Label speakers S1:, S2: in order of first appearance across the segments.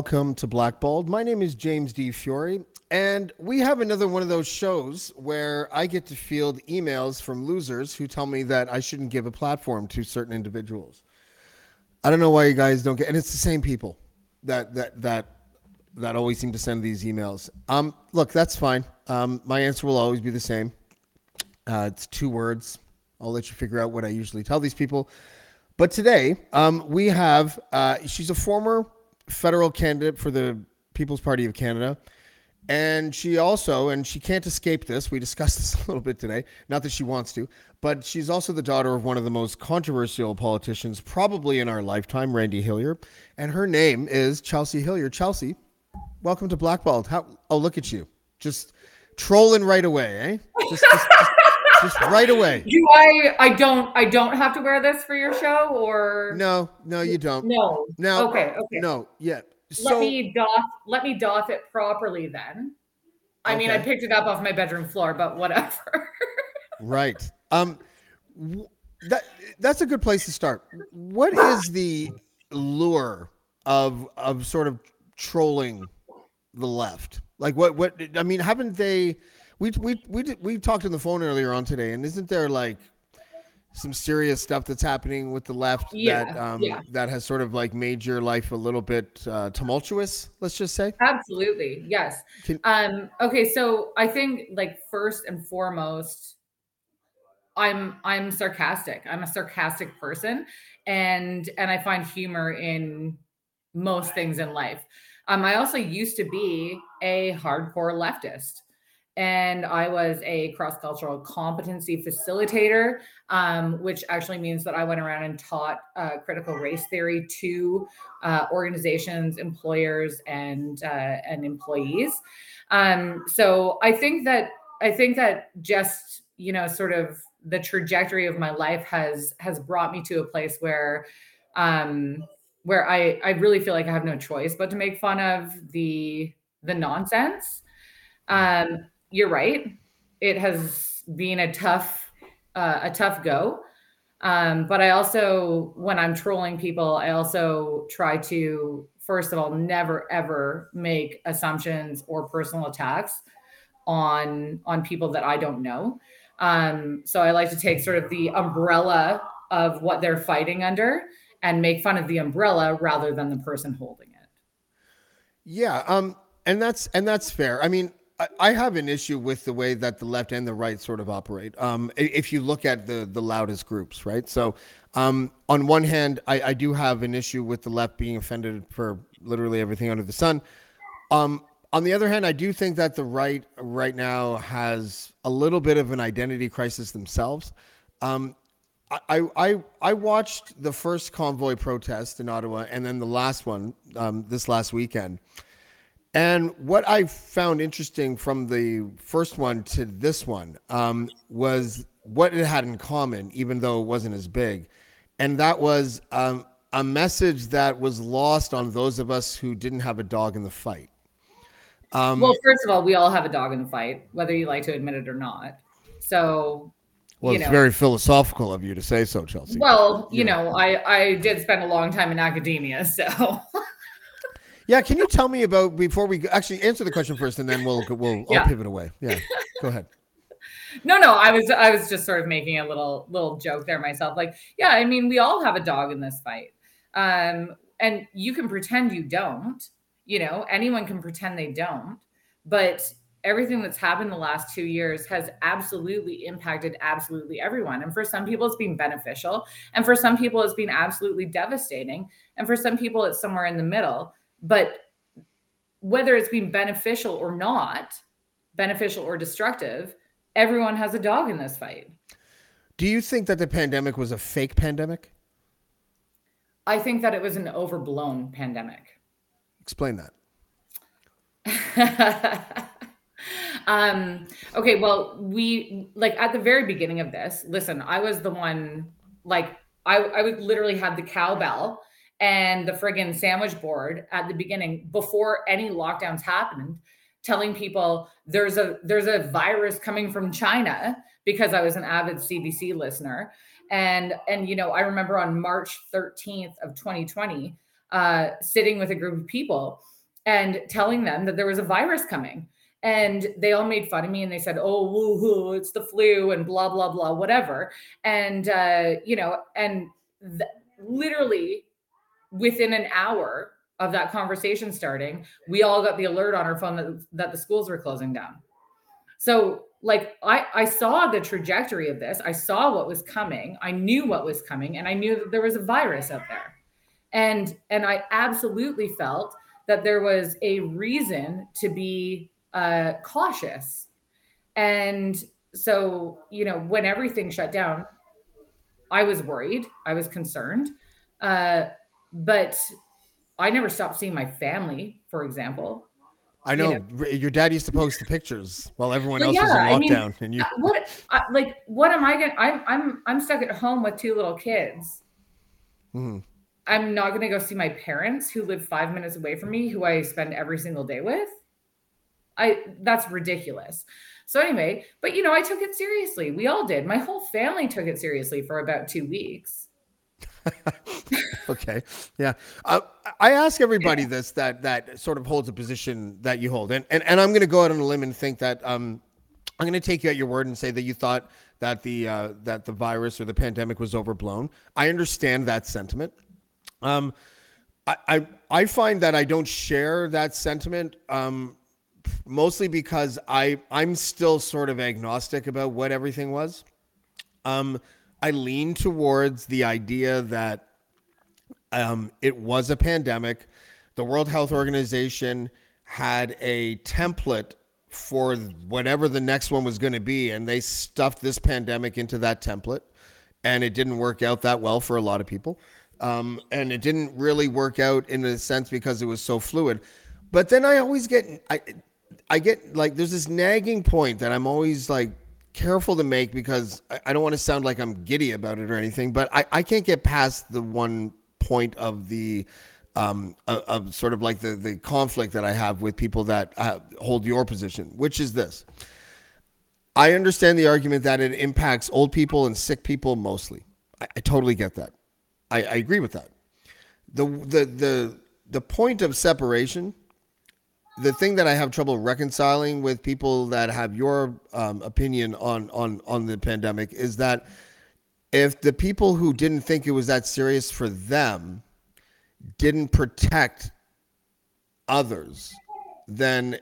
S1: welcome to Blackballed. My name is James Di Fiore, and we have another one of those shows where I get to field emails from losers who tell me that I shouldn't give a platform to certain individuals. I don't know why you guys don't get, and it's the same people that that that that always seem to send these emails. Um, look, that's fine. Um, my answer will always be the same. Uh, it's two words. I'll let you figure out what I usually tell these people. But today, um, we have, uh, she's a former federal candidate for the People's Party of Canada. And she also, and she can't escape this, we discussed this a little bit today, not that she wants to, but she's also the daughter of one of the most controversial politicians probably in our lifetime, Randy Hillier. And her name is Chelsea Hillier. Chelsea, welcome to Blackballed. How, oh, look at you. Just trolling right away, eh? Just, just, just, just right away.
S2: Do I? I don't. I don't have to wear this for your show, or
S1: No, no, you don't.
S2: no.
S1: No.
S2: Okay. Okay.
S1: No, yeah. So, Let
S2: me doff. Let me doff it properly then. I mean, I picked it up off my bedroom floor, but whatever.
S1: right. Um that that's a good place to start. What is the lure of of sort of trolling the left? Like what what I mean, haven't they we we we did, we talked on the phone earlier on today and isn't there like some serious stuff that's happening with the left that um
S2: yeah.
S1: that has sort of like made your life a little bit uh, tumultuous, let's just say?
S2: Absolutely. Yes.
S1: Can-
S2: Um, okay, so I think like first and foremost, I'm I'm sarcastic. I'm a sarcastic person and and I find humor in most things in life. Um, I also used to be a hardcore leftist. And I was a cross cultural competency facilitator, um, which actually means that I went around and taught uh, critical race theory to uh, organizations, employers, and uh, and employees. Um, so I think that I think that just you know sort of the trajectory of my life has has brought me to a place where um, where I I really feel like I have no choice but to make fun of the the nonsense. Um, you're right. It has been a tough uh, a tough go. Um, but I also, when I'm trolling people, I also try to, first of all, never ever make assumptions or personal attacks on on people that I don't know. Um, so I like to take sort of the umbrella of what they're fighting under and make fun of the umbrella rather than the person holding it.
S1: Yeah, um, and that's and that's fair. I mean, I, have an issue with the way that the left and the right sort of operate. Um, if you look at the the loudest groups, right? So, um, on one hand, I, I do have an issue with the left being offended for literally everything under the sun. Um, on the other hand, I do think that the right right now has a little bit of an identity crisis themselves. Um, I, I I watched the first convoy protest in Ottawa and then the last one um, this last weekend. And what I found interesting from the first one to this one um, was what it had in common, even though it wasn't as big. And that was um, a message that was lost on those of us who didn't have a dog in the fight. Um,
S2: well, first of all, we all have a dog in the fight, whether you like to admit it or not. So,
S1: well, it's
S2: know.
S1: very philosophical of you to say so, Chelsea.
S2: well, you know, I I did spend a long time in academia, so
S1: Yeah, can you tell me about before we actually answer the question first, and then we'll we'll
S2: Yeah.
S1: Pivot away. Yeah, go ahead.
S2: no, no, I was I was just sort of making a little little joke there myself. Like, yeah, I mean, we all have a dog in this fight, um, and you can pretend you don't. You know, anyone can pretend they don't, but everything that's happened the last two years has absolutely impacted absolutely everyone. And for some people, it's been beneficial. And for some people, it's been absolutely devastating. And for some people, it's somewhere in the middle. But whether it's been beneficial or not, beneficial or destructive, everyone has a dog in this fight.
S1: Do you think that the pandemic was a fake pandemic?
S2: I think that it was an overblown pandemic.
S1: Explain that.
S2: um okay well we like at the very beginning of this listen i was the one like i i would literally have the cowbell and the friggin sandwich board at the beginning before any lockdowns happened telling people there's a there's a virus coming from china because i was an avid cbc listener and and you know i remember on march 13th of 2020 uh sitting with a group of people and telling them that there was a virus coming. And they all made fun of me and they said, oh, woo-hoo, it's the flu and blah, blah, blah, whatever. And, uh, you know, and th- literally within an hour of that conversation starting, we all got the alert on our phone that, that the schools were closing down. So, like, I, I saw the trajectory of this. I saw what was coming. I knew what was coming, and I knew that there was a virus out there. And and I absolutely felt that there was a reason to be uh, cautious. And so, you know, when everything shut down, I was worried, I was concerned. Uh, but I never stopped seeing my family, for example.
S1: I know, you know, your dad used to post the pictures while everyone else yeah, was in lockdown, I mean, and you. Uh,
S2: what, I, like, what am I gonna? I'm I'm I'm stuck at home with two little kids. Mm-hmm. I'm not going to go see my parents who live five minutes away from me, who I spend every single day with. I that's ridiculous. So anyway, but you know, I took it seriously. We all did. My whole family took it seriously for about two weeks.
S1: okay, yeah. Uh, I ask everybody this that that sort of holds a position that you hold, and and, and I'm going to go out on a limb and think that um, I'm going to take you at your word and say that you thought that the uh, that the virus or the pandemic was overblown. I understand that sentiment. Um, I, I, I find that I don't share that sentiment. Um, mostly because I I'm still sort of agnostic about what everything was. Um, I lean towards the idea that um, it was a pandemic. The World Health Organization had a template for whatever the next one was going to be, and they stuffed this pandemic into that template, and it didn't work out that well for a lot of people. Um, and it didn't really work out in a sense because it was so fluid. But then I always get I I get like there's this nagging point that I'm always like careful to make because I, I don't want to sound like I'm giddy about it or anything, but I, I can't get past the one point of the um of, of sort of like the the conflict that I have with people that uh, hold your position, which is this. I understand the argument that it impacts old people and sick people mostly. I, I totally get that. I, I agree with that. The the the the point of separation, the thing that I have trouble reconciling with people that have your um, opinion on on on the pandemic is that if the people who didn't think it was that serious for them didn't protect others, then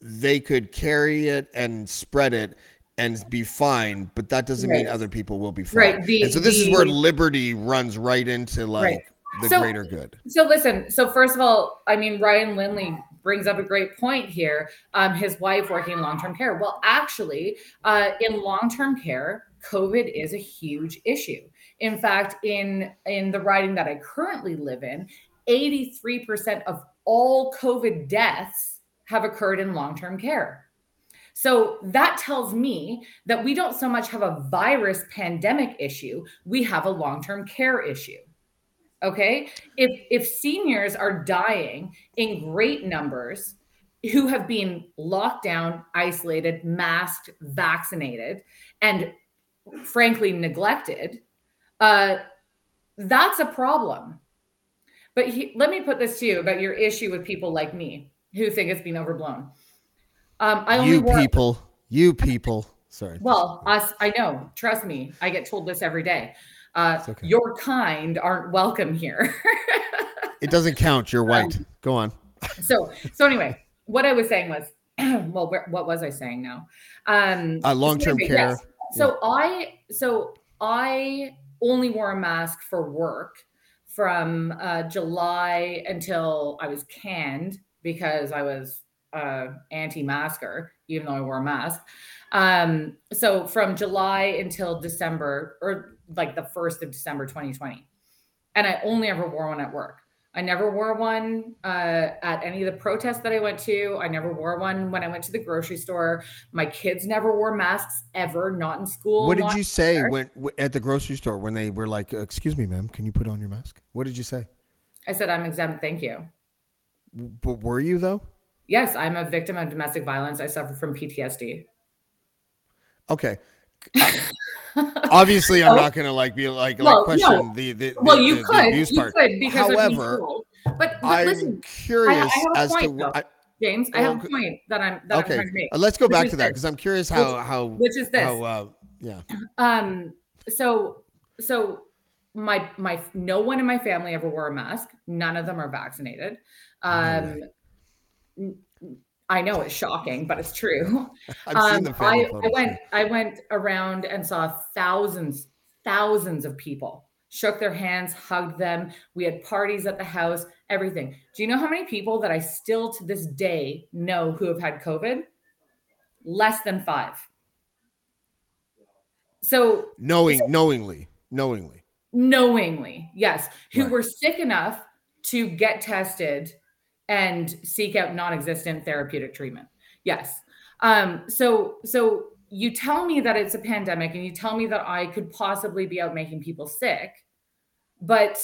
S1: they could carry it and spread it and be fine, but that doesn't right. mean other people will be fine. Right. The, and so this the, is where liberty runs right into like right. the so, greater good.
S2: So listen, so first of all, I mean Ryan Lindley brings up a great point here. Um, his wife working in long-term care. Well, actually, uh, in long-term care, COVID is a huge issue. In fact, in in the riding that I currently live in, 83% of all COVID deaths have occurred in long-term care. So that tells me that we don't so much have a virus pandemic issue, we have a long term care issue. Okay. If, if seniors are dying in great numbers, who have been locked down, isolated, masked, vaccinated, and frankly neglected, uh, that's a problem. But he, let me put this to you about your issue with people like me who think it's been overblown.
S1: Um, I only you wore, people, you people. Sorry.
S2: Well, us, I know. Trust me, I get told this every day. Uh, okay. Your kind aren't welcome here.
S1: it doesn't count. You're white. Um, Go on.
S2: so, so anyway, what I was saying was, well, where, what was I saying now? Um,
S1: Uh, long-term
S2: anyway,
S1: care.
S2: yes. So I, so I only wore a mask for work from uh, July until I was canned because I was uh, anti-masker, even though I wore a mask. Um, so from July until December, or like the first of December, 2020, and I only ever wore one at work. I never wore one uh, at any of the protests that I went to. I never wore one when I went to the grocery store. My kids never wore masks ever, not in school.
S1: What did you say when at the grocery store when they were like, "Excuse me, ma'am, can you put on your mask?" What did you say?
S2: I said, I'm exempt. Thank you.
S1: But were you though?
S2: Yes, I'm a victim of domestic violence. I suffer from PTSD.
S1: Okay. Obviously, I'm
S2: Oh.
S1: not gonna like be like
S2: Well,
S1: like
S2: no.
S1: question the, the
S2: well, you
S1: the- the
S2: could,
S1: abuse
S2: you
S1: part.
S2: could because
S1: However.
S2: But, but
S1: I'm
S2: listen,
S1: curious
S2: have a
S1: as to
S2: point, though.
S1: I-
S2: James, I have a point that I'm that I'm
S1: okay.
S2: trying to make,
S1: uh, let's go back to that because I'm curious how how
S2: which is this.
S1: how uh, yeah.
S2: Um, so so my my no one in my family ever wore a mask. None of them are vaccinated. Um I know it's shocking, but it's true.
S1: I've
S2: um,
S1: seen the
S2: I, I went I went around and saw thousands, thousands of people, shook their hands, hugged them. We had parties at the house, everything. Do you know how many people that I still to this day know who have had COVID? Less than five. So
S1: knowing knowingly knowingly.
S2: knowingly, yes, who
S1: Right.
S2: were sick enough to get tested and seek out non-existent therapeutic treatment. Yes. Um, so so you tell me that it's a pandemic and you tell me that I could possibly be out making people sick, but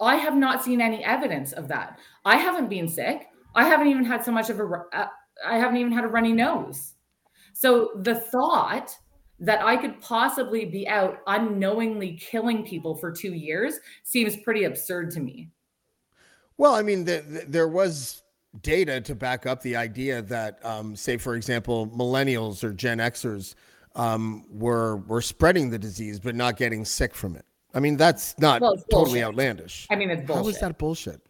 S2: I have not seen any evidence of that. I haven't been sick. I haven't even had so much of a uh, I haven't even had a runny nose. So the thought that I could possibly be out unknowingly killing people for two years seems pretty absurd to me.
S1: Well, I mean, the, the, there was data to back up the idea that, um, say, for example, millennials or Gen Xers um, were were spreading the disease but not getting sick from it. I mean, that's not
S2: Well, it's
S1: totally
S2: bullshit.
S1: outlandish.
S2: I mean, it's bullshit.
S1: How is that bullshit?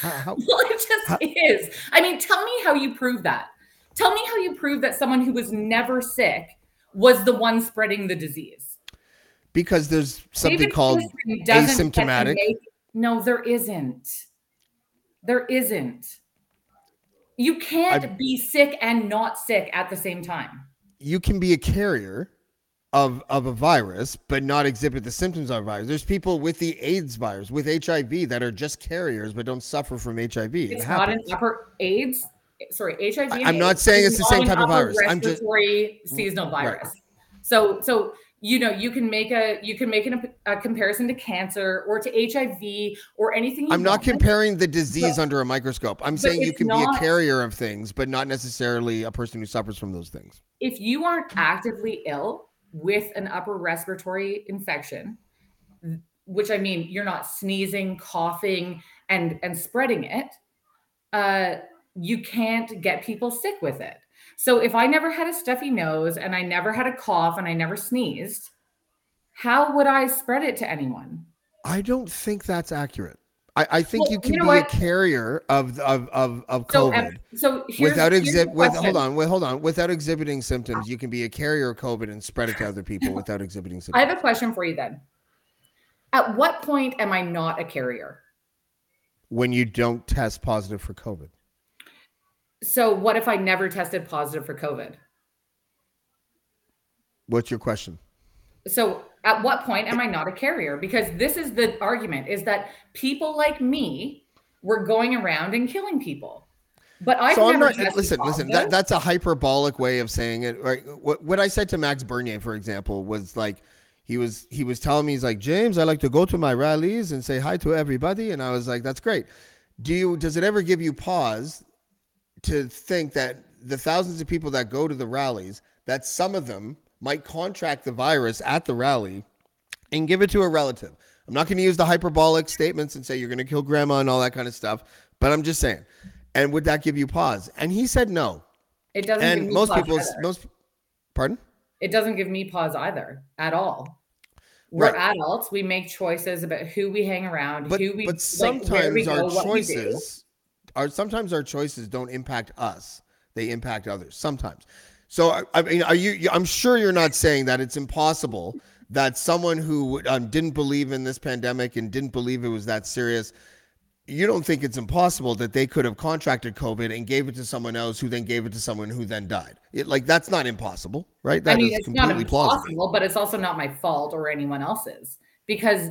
S1: How, how-
S2: Well, it just
S1: How-
S2: is. I mean, tell me how you prove that. Tell me how you prove that someone who was never sick was the one spreading the disease.
S1: because there's something
S2: David
S1: called
S2: Cameron doesn't get to
S1: asymptomatic.
S2: make- no, there isn't. There isn't. You can't
S1: I-
S2: be sick and not sick at the same time.
S1: you can be a carrier of of a virus but not exhibit the symptoms of a virus. There's people with the AIDS virus, with HIV that are just carriers but don't suffer from HIV. It
S2: It's not an upper AIDS. Sorry, HIV. and
S1: I'm not saying it's the same type of virus. I'm just-
S2: respiratory seasonal
S1: Right.
S2: virus. So, so you know, you can make a you can make an, a comparison to cancer or to HIV or anything. You
S1: I'm not
S2: want.
S1: comparing the disease under a microscope. I'm saying you can be a carrier of things, but not necessarily a person who suffers from those things.
S2: If you aren't actively ill with an upper respiratory infection, which I mean, you're not sneezing, coughing, and and spreading it. Uh, you can't get people sick with it. So if I never had a stuffy nose and I never had a cough and I never sneezed, how would I spread it to anyone?
S1: I don't think that's accurate. I, I think
S2: Well,
S1: you can
S2: you know
S1: be a carrier of of of, of COVID.
S2: um, so here's,
S1: without exhibit with hold on wait, hold on without exhibiting symptoms you can be a carrier of covid and spread it to other people without exhibiting symptoms.
S2: I have a question for you then. At what point am I not a carrier?
S1: when you don't test positive for covid
S2: So what if I never tested positive for COVID?
S1: what's your question
S2: So at what point am I not a carrier? Because this is the argument is that people like me were going around and killing people. But I've
S1: so i'm not listen listen that, that's a hyperbolic way of saying it right what, what i said to max bernier for example was like he was he was telling me he's like james i like to go to my rallies and say hi to everybody and i was like that's great do you does it ever give you pause to think that the thousands of people that go to the rallies that some of them might contract the virus at the rally and give it to a relative i'm not going to use the hyperbolic statements and say you're going to kill grandma and all that kind of stuff but i'm just saying and would that give you pause and he said no
S2: it doesn't
S1: and
S2: me
S1: most people
S2: either.
S1: most pardon
S2: it doesn't give me pause either at all. We're
S1: Right.
S2: adults. We make choices about who we hang around,
S1: but
S2: who we
S1: but
S2: like,
S1: sometimes
S2: go,
S1: our
S2: do.
S1: choices are sometimes our choices don't impact us they impact others sometimes. So I, I mean, are you? I'm sure you're not saying that it's impossible that someone who um, didn't believe in this pandemic and didn't believe it was that serious, you don't think it's impossible that they could have contracted COVID and gave it to someone else who then gave it to someone who then died. It, like that's not impossible, right? That
S2: I mean,
S1: is
S2: it's not
S1: completely
S2: impossible,
S1: plausible.
S2: but it's also not my fault or anyone else's because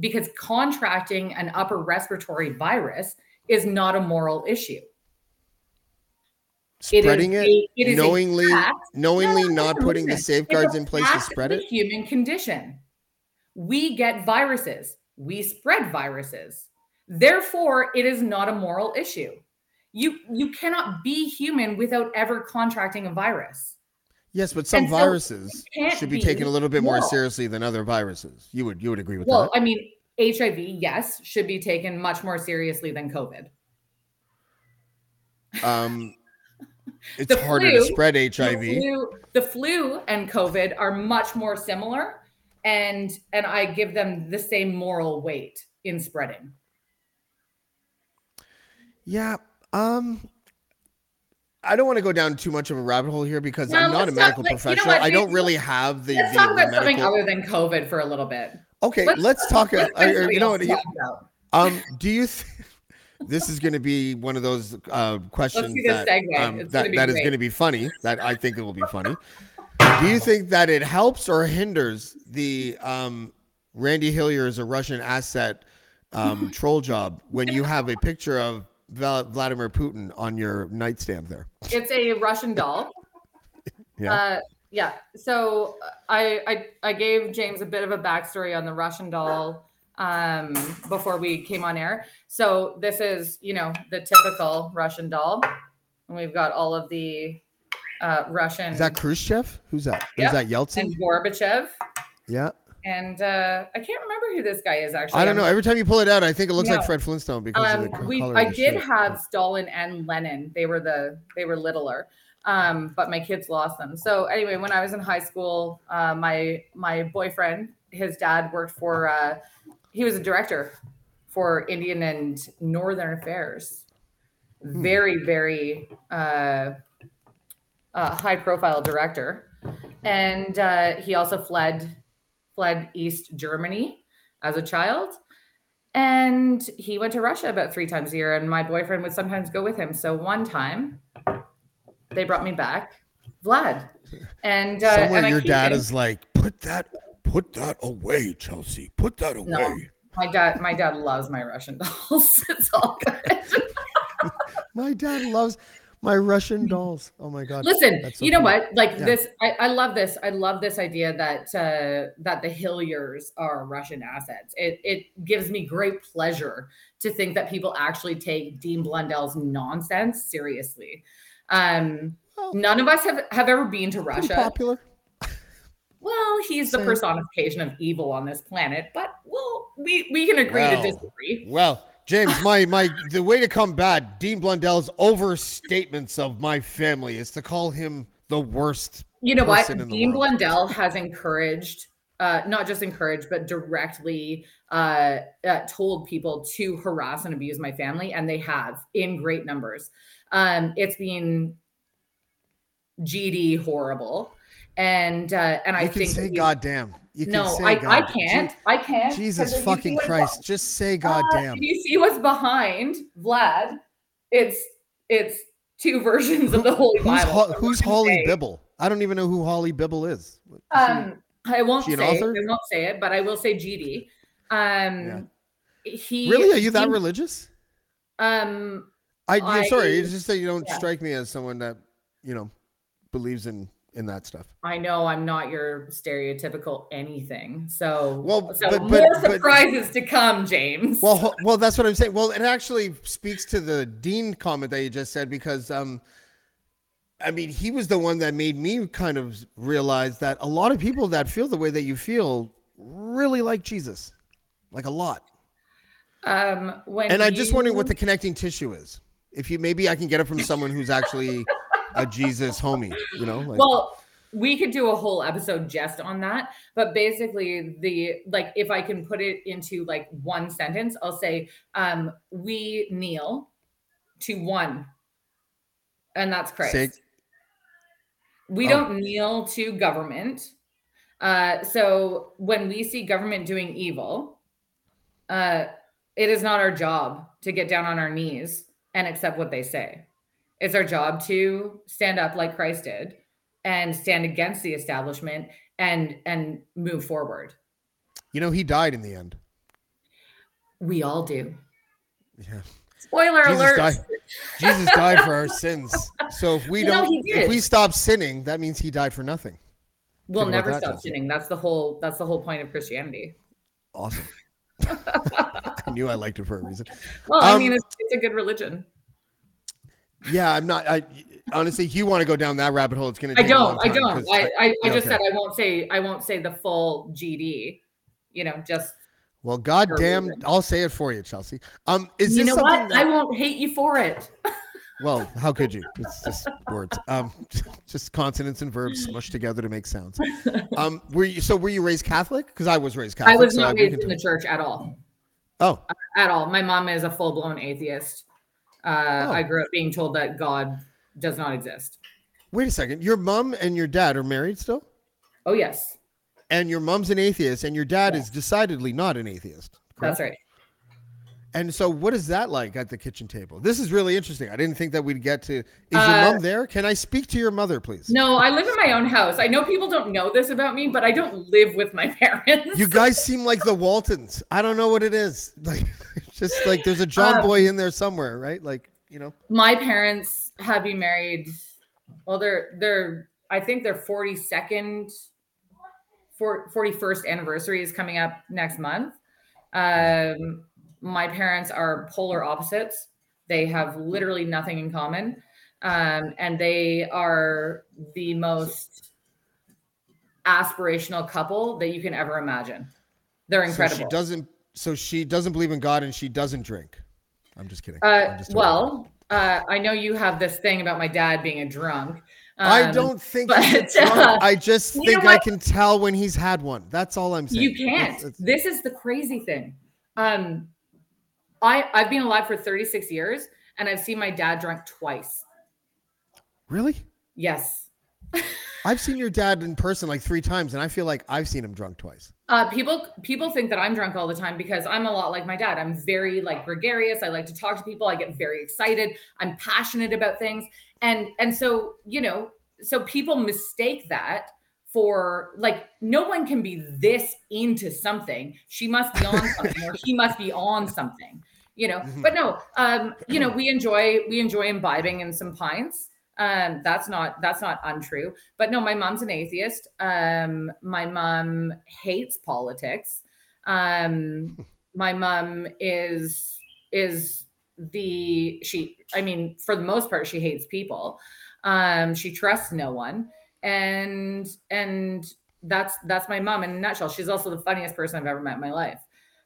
S2: because contracting an upper respiratory virus is not a moral issue. It is
S1: Spreading it,
S2: a- it a
S1: knowingly,
S2: fact.
S1: knowingly
S2: No,
S1: not putting the safeguards in place to spread it.
S2: Human condition. We get viruses. We spread viruses. Therefore, it is not a moral issue. You you cannot be human without ever contracting a virus.
S1: Yes, but some
S2: And
S1: viruses should be
S2: be
S1: taken a little bit more seriously than other viruses. You would you would agree with
S2: Well,
S1: that?
S2: I mean, HIV, yes, should be taken much more seriously than COVID.
S1: Um, it's
S2: The
S1: harder to
S2: flu-
S1: spread
S2: The
S1: HIV.
S2: flu, the flu and COVID are much more similar, and and I give them the same moral weight in spreading.
S1: Yeah. Um I don't want to go down too much of a rabbit hole here because
S2: No,
S1: I'm not a
S2: let's talk-
S1: medical
S2: like, you know
S1: professional. I don't really have the,
S2: Let's
S1: the,
S2: talk
S1: the
S2: about something other than COVID for a little bit.
S1: Okay, let's, talk.
S2: let's
S1: uh,
S2: find
S1: or- you know what?
S2: to
S1: you-
S2: talk about.
S1: Um, do you? Th- this is going to be one of those uh, questions that um, that,
S2: gonna
S1: that is going to be funny. That I think it will be funny. Do you think that it helps or hinders the um, Randy Hillier is a Russian asset um, troll job when you have a picture of Vladimir Putin on your nightstand there?
S2: It's a Russian doll.
S1: Yeah.
S2: Uh, yeah. So uh, I, I I gave James a bit of a backstory on the Russian doll um, before we came on air. So this is you know the typical Russian doll, and we've got all of the uh, Russian
S1: Is that Khrushchev? Who's that?
S2: Yeah.
S1: Is that Yeltsin?
S2: and Gorbachev,
S1: Yeah.
S2: and uh, I can't remember who this guy is actually.
S1: I don't know. Every time you pull it out, I think it looks like Fred Flintstone because of the
S2: Um, we I did have Stalin and Lenin. They were the they were littler, um, but my kids lost them. So anyway, when I was in high school, uh, my my boyfriend, his dad worked for. Uh, he was a director for Indian and Northern Affairs.
S1: Hmm.
S2: Very very uh, uh, high profile director, and uh, he also fled fled East Germany as a child. And he went to Russia about three times a year, and my boyfriend would sometimes go with him. So one time, they brought me back Vlad, and uh,
S1: Somewhere
S2: and
S1: your dad is like, put that, put that away, Chelsea. Put that away.
S2: No. my dad. My dad loves my Russian dolls. it's all good.
S1: My dad loves my Russian dolls. Oh my god.
S2: Listen,
S1: so
S2: you know
S1: cool.
S2: what? Like
S1: Yeah.
S2: this, I, I love this. I love this idea that uh, that the Hilliers are Russian assets. It it gives me great pleasure to think that people actually take Dean Blundell's nonsense seriously. Um,
S1: Well,
S2: none of us have have ever been to Russia.
S1: popular.
S2: Well, he's the
S1: Same.
S2: personification of evil on this planet, but well, we we can agree
S1: Well.
S2: to disagree.
S1: Well, James, my my the way to combat Dean Blundell's overstatements of my family is to call him the worst.
S2: You know what?
S1: in the
S2: Dean
S1: world.
S2: Blundell has encouraged, uh, not just encouraged, but directly uh, uh, told people to harass and abuse my family, and they have in great numbers. Um, it's been GD horrible, and uh, and I
S1: you can
S2: think
S1: say goddamn. You can
S2: no, I, I
S1: God.
S2: can't. I can't.
S1: Je- Jesus
S2: 'cause if you see
S1: fucking Christ! Just say
S2: Uh,
S1: goddamn.
S2: if you see what's behind Vlad, it's it's two versions of the Holy
S1: Who's
S2: Bible.
S1: Ho- who's Holly
S2: say-
S1: Bibble? I don't even know who Holly Bibble is. Is she-
S2: Um, I won't
S1: she
S2: say
S1: an
S2: it.
S1: author?
S2: I won't say it, but I will say GD. Um, he
S1: really? Are you that
S2: he-
S1: religious?
S2: Um,
S1: I, you sorry, it's just that you don't
S2: yeah.
S1: strike me as someone that you know believes in in that stuff.
S2: I know I'm not your stereotypical anything. So,
S1: Well,
S2: so
S1: but-
S2: more
S1: but- but-
S2: surprises to come, James.
S1: Well, well, that's what I'm saying. Well, it actually speaks to the Dean comment that you just said because, um, I mean, he was the one that made me kind of realize that a lot of people that feel the way that you feel really like Jesus, like a lot.
S2: um, when
S1: And I'm just wondering what the connecting tissue is. If you maybe I can get it from someone who's actually a Jesus homie, you know? Like,
S2: well we could do a whole episode just on that but basically the like if i can put it into like one sentence i'll say um we kneel to one and that's Christ. We
S1: Oh.
S2: don't kneel to government. Uh, so when we see government doing evil, uh, it is not our job to get down on our knees and accept what they say. It's our job to stand up like Christ did and stand against the establishment and and move forward.
S1: You know, he died in the end.
S2: We all do.
S1: Yeah.
S2: Spoiler
S1: Jesus
S2: alert.
S1: died. Jesus died for our sins. So if we don't, if we stop sinning, that means he died for nothing.
S2: We'll
S1: Think
S2: never stop sinning. That's the whole that's the whole point of Christianity.
S1: Awesome. I knew I liked it for a reason.
S2: Well, I
S1: Um,
S2: mean, it's, it's a good religion.
S1: Yeah, I'm not. I honestly, if you want to go down that rabbit hole, it's going to.
S2: I
S1: take a long
S2: don't. I don't. I, I, I just
S1: okay.
S2: said I won't say I won't say the full GD. You know, just
S1: Well, goddamn. I'll say it for you, Chelsea. Um, is
S2: you know what?
S1: that-
S2: I won't hate you for it.
S1: Well, how could you? It's just words. Um, just consonants and verbs smushed together to make sounds. Um, were you so? Were you raised Catholic? Because I was raised Catholic.
S2: I was
S1: so
S2: not
S1: we
S2: raised in the church at all.
S1: Oh,
S2: At all. My mom is a full blown atheist. Uh,
S1: Oh.
S2: I grew up being told that God does not exist.
S1: wait a second. Your mom and your dad are married still,
S2: Oh yes,
S1: and your mom's an atheist, and your dad is decidedly not an atheist. correct?
S2: that's right.
S1: And so, what is that like at the kitchen table? This is really interesting. I didn't think that we'd get to. Is
S2: Uh,
S1: your mom there? Can I speak to your mother, please?
S2: No, I live in my own house. I know people don't know this about me, but I don't live with my parents.
S1: You guys seem like the Waltons. I don't know what it is. Like, just like there's a John
S2: Um,
S1: Boy in there somewhere, right? Like, you know.
S2: my parents have been married well they're they're i think their 42nd for 41st anniversary is coming up next month um my parents are polar opposites they have literally nothing in common um and they are the most aspirational couple that you can ever imagine they're incredible.
S1: So she doesn't. So she doesn't believe in God, and she doesn't drink. I'm just kidding.
S2: uh
S1: I'm just
S2: well uh i know you have this thing about my dad being a drunk
S1: I
S2: Um,
S1: don't think
S2: but,
S1: he's
S2: uh,
S1: I just think I can tell when he's had one. That's all I'm saying.
S2: You can't.
S1: It's- it's-
S2: This is the crazy thing. Um, I I've been alive for 36 years, and I've seen my dad drunk twice.
S1: really?
S2: Yes.
S1: I've seen your dad in person like three times, and I feel like I've seen him drunk twice.
S2: Uh, people people think that I'm drunk all the time because I'm a lot like my dad. I'm very like gregarious. I like to talk to people. I get very excited. I'm passionate about things, and and so you know, so people mistake that for like no one can be this into something. She must be on something, or he must be on something. You know,
S1: Mhm.
S2: but no, um, you know, we enjoy we enjoy imbibing in some pints. Um, that's not that's not untrue. But no, my mom's an atheist. Um, my mom hates politics. Um, my mom is is the she. I mean, for the most part, she hates people. Um, she trusts no one, and and that's that's my mom in a nutshell. She's also the funniest person I've ever met in my life.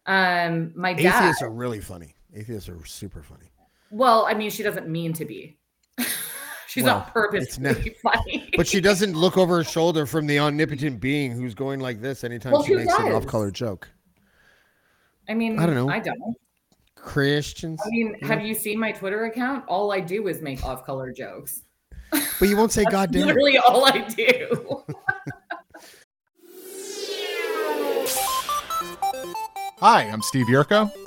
S2: Um, my dad.
S1: Atheists are really funny. Atheists are super funny.
S2: Well, I mean, she doesn't mean to be. She's
S1: Well,
S2: not
S1: it's
S2: purposely funny.
S1: But she doesn't look over her shoulder from the omnipotent being who's going like this anytime
S2: Well,
S1: she
S2: who
S1: makes an off-color joke.
S2: I mean,
S1: I don't know.
S2: I don't.
S1: Christians,
S2: I mean,
S1: Yeah.
S2: have you seen my Twitter account? All I do is make off-color jokes.
S1: but you won't say "God damn."
S2: Literally all I do.
S3: Hi, I'm Steve Yurko.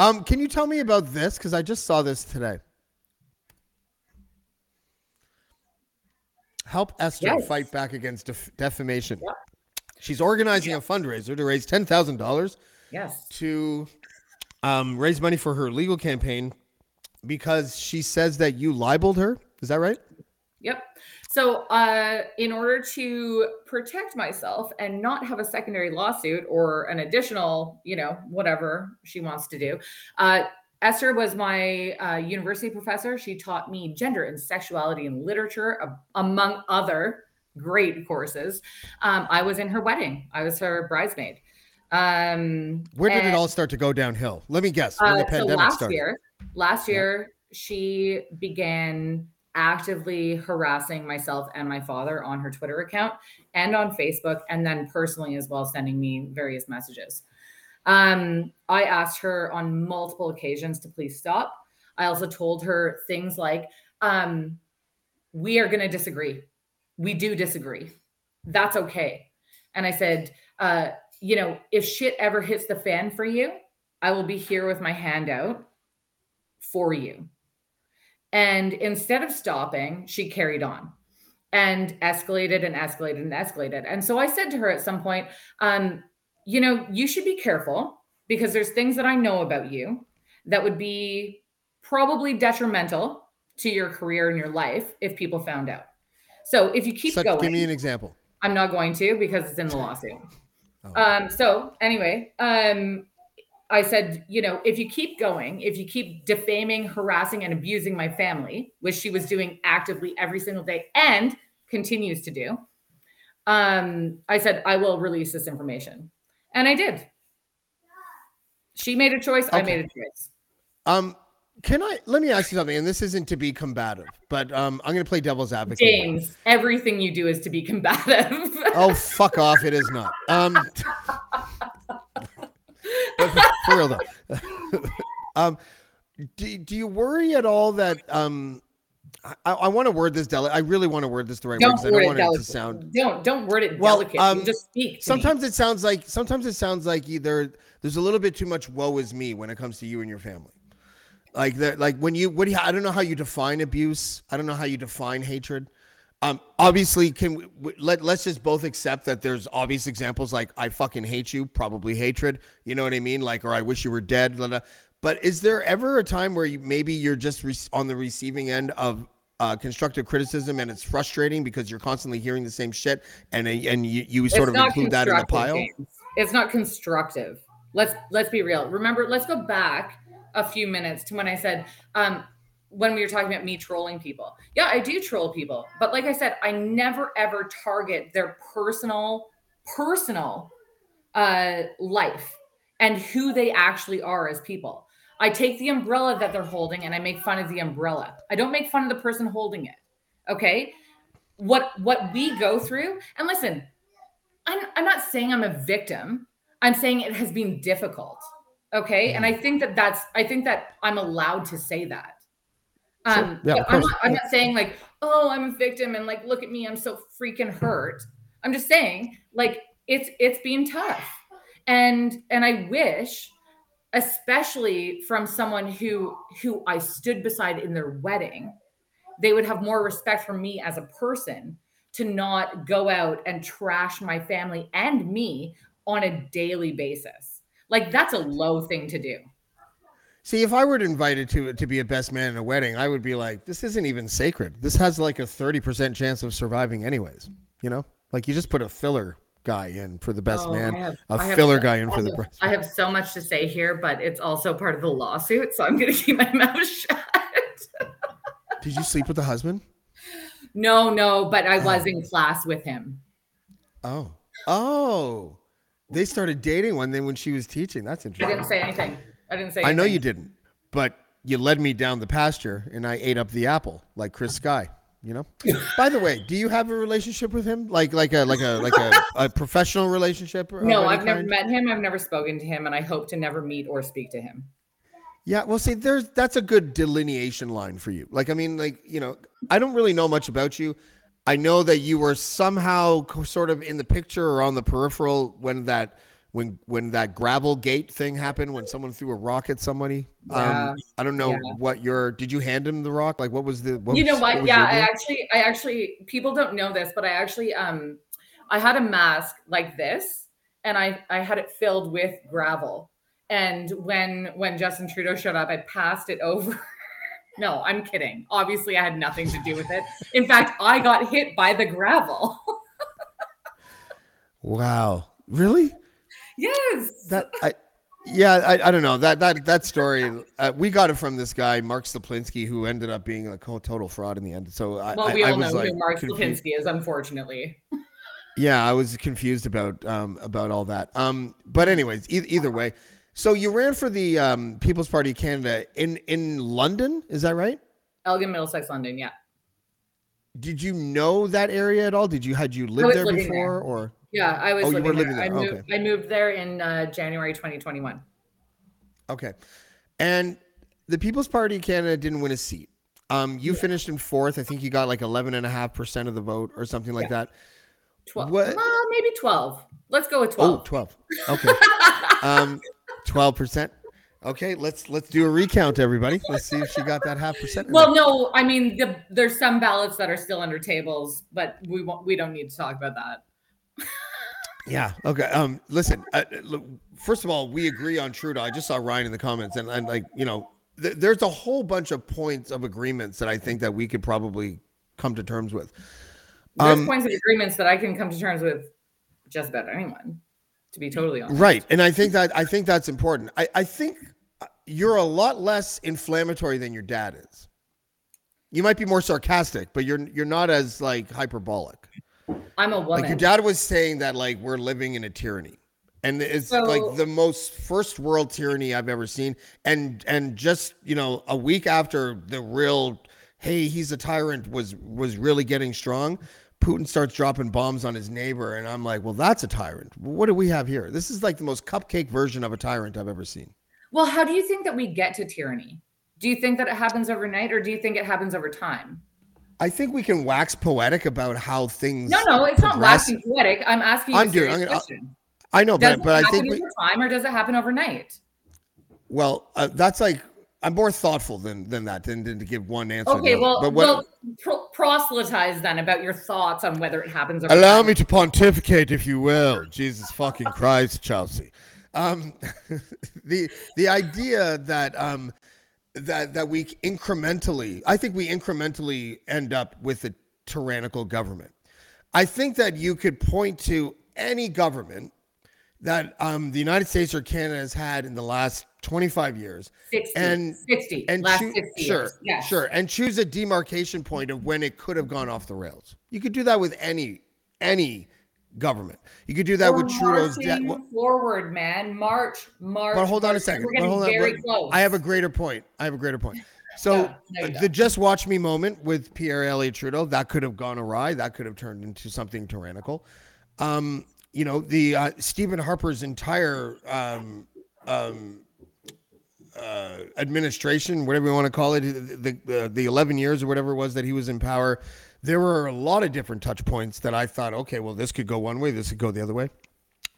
S1: Um, can you tell me about this? Because I just saw this today. Help Esther
S2: Yes.
S1: fight back against def- defamation. She's organizing a fundraiser to raise ten thousand dollars
S2: Yes.
S1: to um, raise money for her legal campaign because she says that you libeled her. Is that right?
S2: Yep. So, uh, in order to protect myself and not have a secondary lawsuit or an additional, you know, whatever she wants to do, uh, Esther was my uh, university professor. She taught me gender and sexuality and literature, among other great courses. Um, I was in her wedding. I was her bridesmaid. Um,
S1: Where did it all start to go downhill? Let me guess. When the
S2: uh, so last
S1: started.
S2: year, last
S1: Yeah.
S2: year she began actively harassing myself and my father on her Twitter account and on Facebook, and then personally as well, sending me various messages. Um, I asked her on multiple occasions to please stop. I also told her things like, um, "We are going to disagree. We do disagree. That's okay." And I said, uh, "You know, if shit ever hits the fan for you, I will be here with my hand out for you. And instead of stopping, she carried on and escalated and escalated and escalated. And so I said to her at some point, um, you know, you should be careful because there's things that I know about you that would be probably detrimental to your career and your life if people found out. So if you keep
S1: Such-
S2: going,
S1: give me an example.
S2: I'm not going to because it's in the lawsuit.
S1: Oh.
S2: Um, so anyway, um, I said, you know, if you keep going, if you keep defaming, harassing, and abusing my family, which she was doing actively every single day and continues to do, um, I said, I will release this information. And I did. She made a choice, I made a choice.
S1: Um, can I let me ask you something? And this isn't to be combative, but um, I'm going to play devil's advocate.
S2: James, everything you do is to be combative.
S1: Oh, fuck off! It is not. Um, but for real though. um, do, do you worry at all that um, I, I want to word this delicate. I really want to word this the right way
S2: don't
S1: because I
S2: word
S1: don't
S2: it
S1: want it to sound.
S2: Don't don't word it
S1: Well,
S2: delicate.
S1: um,
S2: just speak. To me.
S1: Sometimes it sounds like sometimes it sounds like either there's a little bit too much woe is me when it comes to you and your family. Like that, like when you what do you, I don't know how you define abuse. I don't know how you define hatred. Um, obviously, can we, let let's just both accept that there's obvious examples like I fucking hate you, probably hatred. You know what I mean? Like, or I wish you were dead. blah, blah. But is there ever a time where you maybe you're just re- on the receiving end of uh, constructive criticism and it's frustrating because you're constantly hearing the same shit and and you, you sort
S2: It's
S1: of include that in the pile?
S2: James. It's not constructive. Let's let's be real. Remember, let's go back a few minutes to when I said um when we were talking about me trolling people. Yeah, I do troll people, but like I said, I never ever target their personal personal uh life and who they actually are as people. I take the umbrella that they're holding and I make fun of the umbrella. I don't make fun of the person holding it. Okay? What what we go through, and listen, I'm, I'm not saying I'm a victim. I'm saying it has been difficult. Okay. And I think that that's, I think that I'm allowed to say that. Um,
S1: Yeah,
S2: but
S1: of
S2: I'm, not, I'm not saying like, oh, I'm a victim and like, look at me, I'm so freaking hurt. I'm just saying like, it's, it's been tough. And, and I wish, especially from someone who, who I stood beside in their wedding, they would have more respect for me as a person to not go out and trash my family and me on a daily basis. Like that's a low thing to do.
S1: See, if I were invited to to be a best man in a wedding, I would be like, this isn't even sacred. This has like a 30% chance of surviving anyways. You know? Like you just put a filler guy in for the best
S2: Oh,
S1: man,
S2: have-
S1: a
S2: I
S1: filler
S2: so-
S1: guy in for the
S2: have-
S1: breast.
S2: I have so much to say here, but it's also part of the lawsuit, so I'm going to keep my mouth shut.
S1: Did you sleep with the husband?
S2: no, no, but I was oh. in class with him.
S1: Oh. Oh. They started dating one then when she was teaching. That's interesting.
S2: I didn't say anything. I didn't say
S1: I know you didn't, but you led me down the pasture and I ate up the apple like Chris Sky, you know? By the way, do you have a relationship with him? Like like a like a like a, a professional relationship? of
S2: No, I've never met him. I've never spoken to him, and I hope to never meet or speak to him.
S1: Yeah, well, see, there's that's a good delineation line for you. Like, I mean, like you know, I don't really know much about you. I know that you were somehow co- sort of in the picture or on the peripheral when that when when that gravel gate thing happened when someone threw a rock at somebody.
S2: Yeah,
S1: um, I don't know
S2: yeah.
S1: what your did you hand him the rock? Like, what was the? What
S2: you know
S1: was-
S2: what?
S1: was
S2: yeah, I actually, I actually, people don't know this, but I actually, um, I had a mask like this, and I I had it filled with gravel. And when when Justin Trudeau showed up, I passed it over. no, I'm kidding. Obviously, I had nothing to do with it. In fact, I got hit by the gravel.
S1: Wow. Really?
S2: Yes.
S1: That I yeah, I, I don't know. That that that story uh, we got it from this guy Mark Staplinski who ended up being a total fraud in the end. So I,
S2: well,
S1: I-
S2: we
S1: I
S2: all
S1: was
S2: know
S1: like
S2: who Mark
S1: confused.
S2: Is, unfortunately.
S1: Yeah, I was confused about um about all that. Um but anyways, e- either way. So you ran for the um People's Party of Canada in in London, is that right?
S2: Elgin, Middlesex, London. Yeah.
S1: Did you know that area at all? Did you had you lived there before
S2: there.
S1: or
S2: Yeah, I was
S1: Oh, you
S2: living,
S1: were
S2: there.
S1: living there.
S2: I moved. I moved there in uh, January 2021.
S1: Okay. And the People's Party of Canada didn't win a seat. Um, you finished in fourth. I think you got like 11.5% of the vote or something like that.
S2: 12.
S1: What-
S2: Uh, maybe 12. Let's go with 12.
S1: Oh,
S2: 12.
S1: 12. Okay. um, 12%. Okay, let's let's do a recount, everybody. Let's see if she got that half percent.
S2: well,
S1: there.
S2: no, I mean the, there's some ballots that are still under tables, but we won't. We don't need to talk about that.
S1: Yeah. Okay. Um. Listen. Uh, look, first of all, we agree on Trudeau. I just saw Ryan in the comments, and and like you know, th- there's a whole bunch of points of agreements that I think that we could probably come to terms with.
S2: There's
S1: Um,
S2: points of agreements that I can come to terms with just about anyone. To be totally honest,
S1: Right. And I think that I think that's important. I, I think uh, you're a lot less inflammatory than your dad is. You might be more sarcastic, but you're you're not as like hyperbolic.
S2: I'm a woman.
S1: Like your dad was saying that like we're living in a tyranny. And it's
S2: So-
S1: like the most first world tyranny I've ever seen. And and just, you know, a week after the real hey, he's a tyrant was was really getting strong, Putin starts dropping bombs on his neighbor and I'm like, "Well, that's a tyrant. What do we have here? This is like the most cupcake version of a tyrant I've ever seen."
S2: well, how do you think that we get to tyranny? Do you think that it happens overnight, or do you think it happens over time?
S1: I think we can wax poetic about how things
S2: No, no, it's not
S1: progress.
S2: waxing poetic. I'm asking you
S1: I'm
S2: a
S1: doing- I'm gonna-
S2: question.
S1: I know,
S2: Does
S1: but but I think we,
S2: time, or does it happen overnight?
S1: Well, uh, that's like I'm more thoughtful than than that than, than to give one answer.
S2: Okay,
S1: no.
S2: well,
S1: but what,
S2: well, pro- proselytize then about your thoughts on whether it happens. Over
S1: allow me to pontificate, if you will. Jesus fucking Christ, Chelsea. Um, the the idea that um that that we incrementally, I think we incrementally end up with a tyrannical government. I think that you could point to any government that um, the United States or Canada has had in the last 25 years
S2: 60,
S1: and-
S2: 60,
S1: and
S2: last
S1: choo-
S2: 60
S1: sure,
S2: years. Yes.
S1: sure, and choose a demarcation point of when it could have gone off the rails. You could do that with any any government. You could do that
S2: We're
S1: with Trudeau's debt.
S2: forward, man. March, March.
S1: But hold on a second.
S2: We're
S1: hold on,
S2: very close.
S1: I have a greater point. I have a greater point. So
S2: no,
S1: the just watch me moment with Pierre Elliott Trudeau that could have gone awry. That could have turned into something tyrannical. Um, you know, the uh, Stephen Harper's entire um, um, uh, administration, whatever you want to call it, the, the the 11 years or whatever it was that he was in power, there were a lot of different touch points that I thought, okay, well, this could go one way, this could go the other way.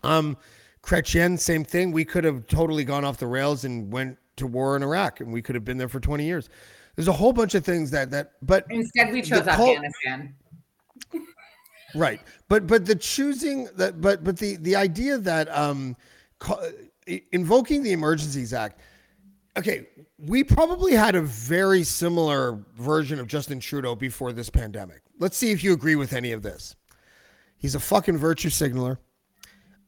S1: Um, Chrétien, same thing. We could have totally gone off the rails and went to war in Iraq, and we could have been there for 20 years. There's a whole bunch of things that that, but
S2: Instead, we chose
S1: cult-
S2: Afghanistan.
S1: right but but the choosing that but but the the idea that um invoking the emergencies act okay we probably had a very similar version of justin trudeau before this pandemic. Let's see if you agree with any of this. He's a fucking virtue signaler.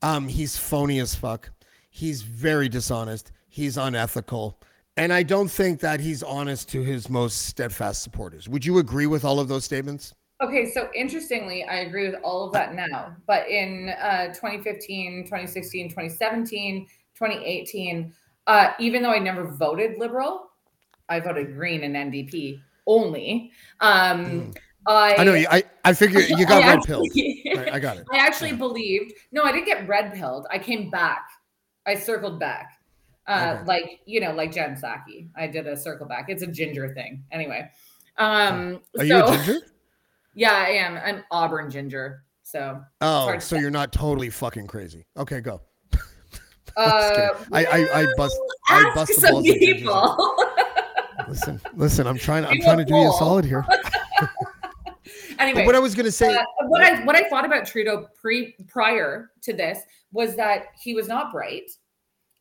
S1: Um he's phony as fuck. He's very dishonest. He's unethical. And i don't think that he's honest to his most steadfast supporters. Would you agree with all of those statements?
S2: Okay, so interestingly, I agree with all of that now. But in uh, 2015, 2016, 2017, 2018, uh, even though I never voted Liberal, I voted Green and NDP only. Um, I,
S1: Hmm. I know you. I, I figure you got
S2: I
S1: red pilled. Right, I got it.
S2: I actually believed. No, I didn't get red pilled. I came back. I circled back. Uh,
S1: Okay.
S2: like you know, like Jen Psaki. I did a circle back. It's a ginger thing. Anyway. Um
S1: Are
S2: so,
S1: you a ginger?
S2: Yeah, I am. I'm Auburn ginger. So
S1: Oh, so you're not totally fucking crazy. Okay, go.
S2: Uh.
S1: I- I- I bust- I bust the
S2: some
S1: balls
S2: people.
S1: Listen, listen. I'm trying. I'm trying to do you a solid here.
S2: anyway,
S1: what I was going to say,
S2: uh, what I what I thought about Trudeau pre prior to this was that he was not bright,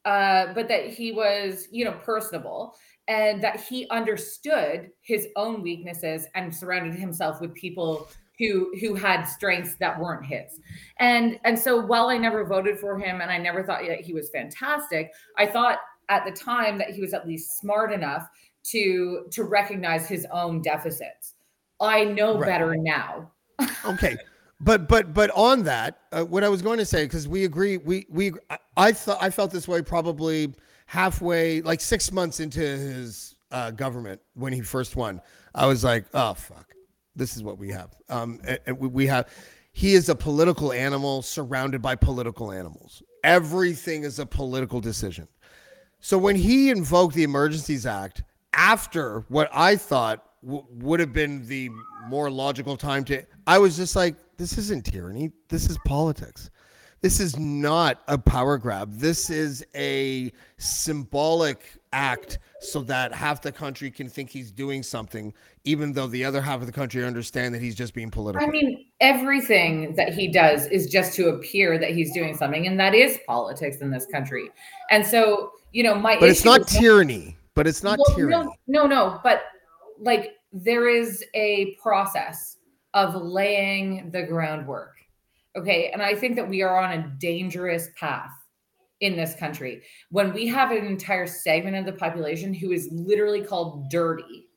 S2: uh, but that he was you know personable and that he understood his own weaknesses and surrounded himself with people who who had strengths that weren't his. And and so while i never voted for him and i never thought that he was fantastic i thought at the time that he was at least smart enough to to recognize his own deficits. I know
S1: Right.
S2: better now.
S1: Okay. But but but on that uh, what i was going to say because we agree we we I- i thought i felt this way probably halfway like six months into his uh, government when he first won. I was like oh fuck this is what we have um and, and we, we have he is a political animal surrounded by political animals everything is a political decision so when he invoked the Emergencies Act after what I thought w- would have been the more logical time to, I was just like, this isn't tyranny. This is politics. This is not a power grab. This is a symbolic act so that half the country can think he's doing something, even though the other half of the country understand that he's just being political.
S2: I mean, everything that he does is just to appear that he's doing something, and that is politics in this country. And so, you know, my
S1: but it's not tyranny. But it's not
S2: Well,
S1: tyranny.
S2: No, no, no, but like there is a process of laying the groundwork. Okay. And I think that we are on a dangerous path in this country when we have an entire segment of the population who is literally called dirty,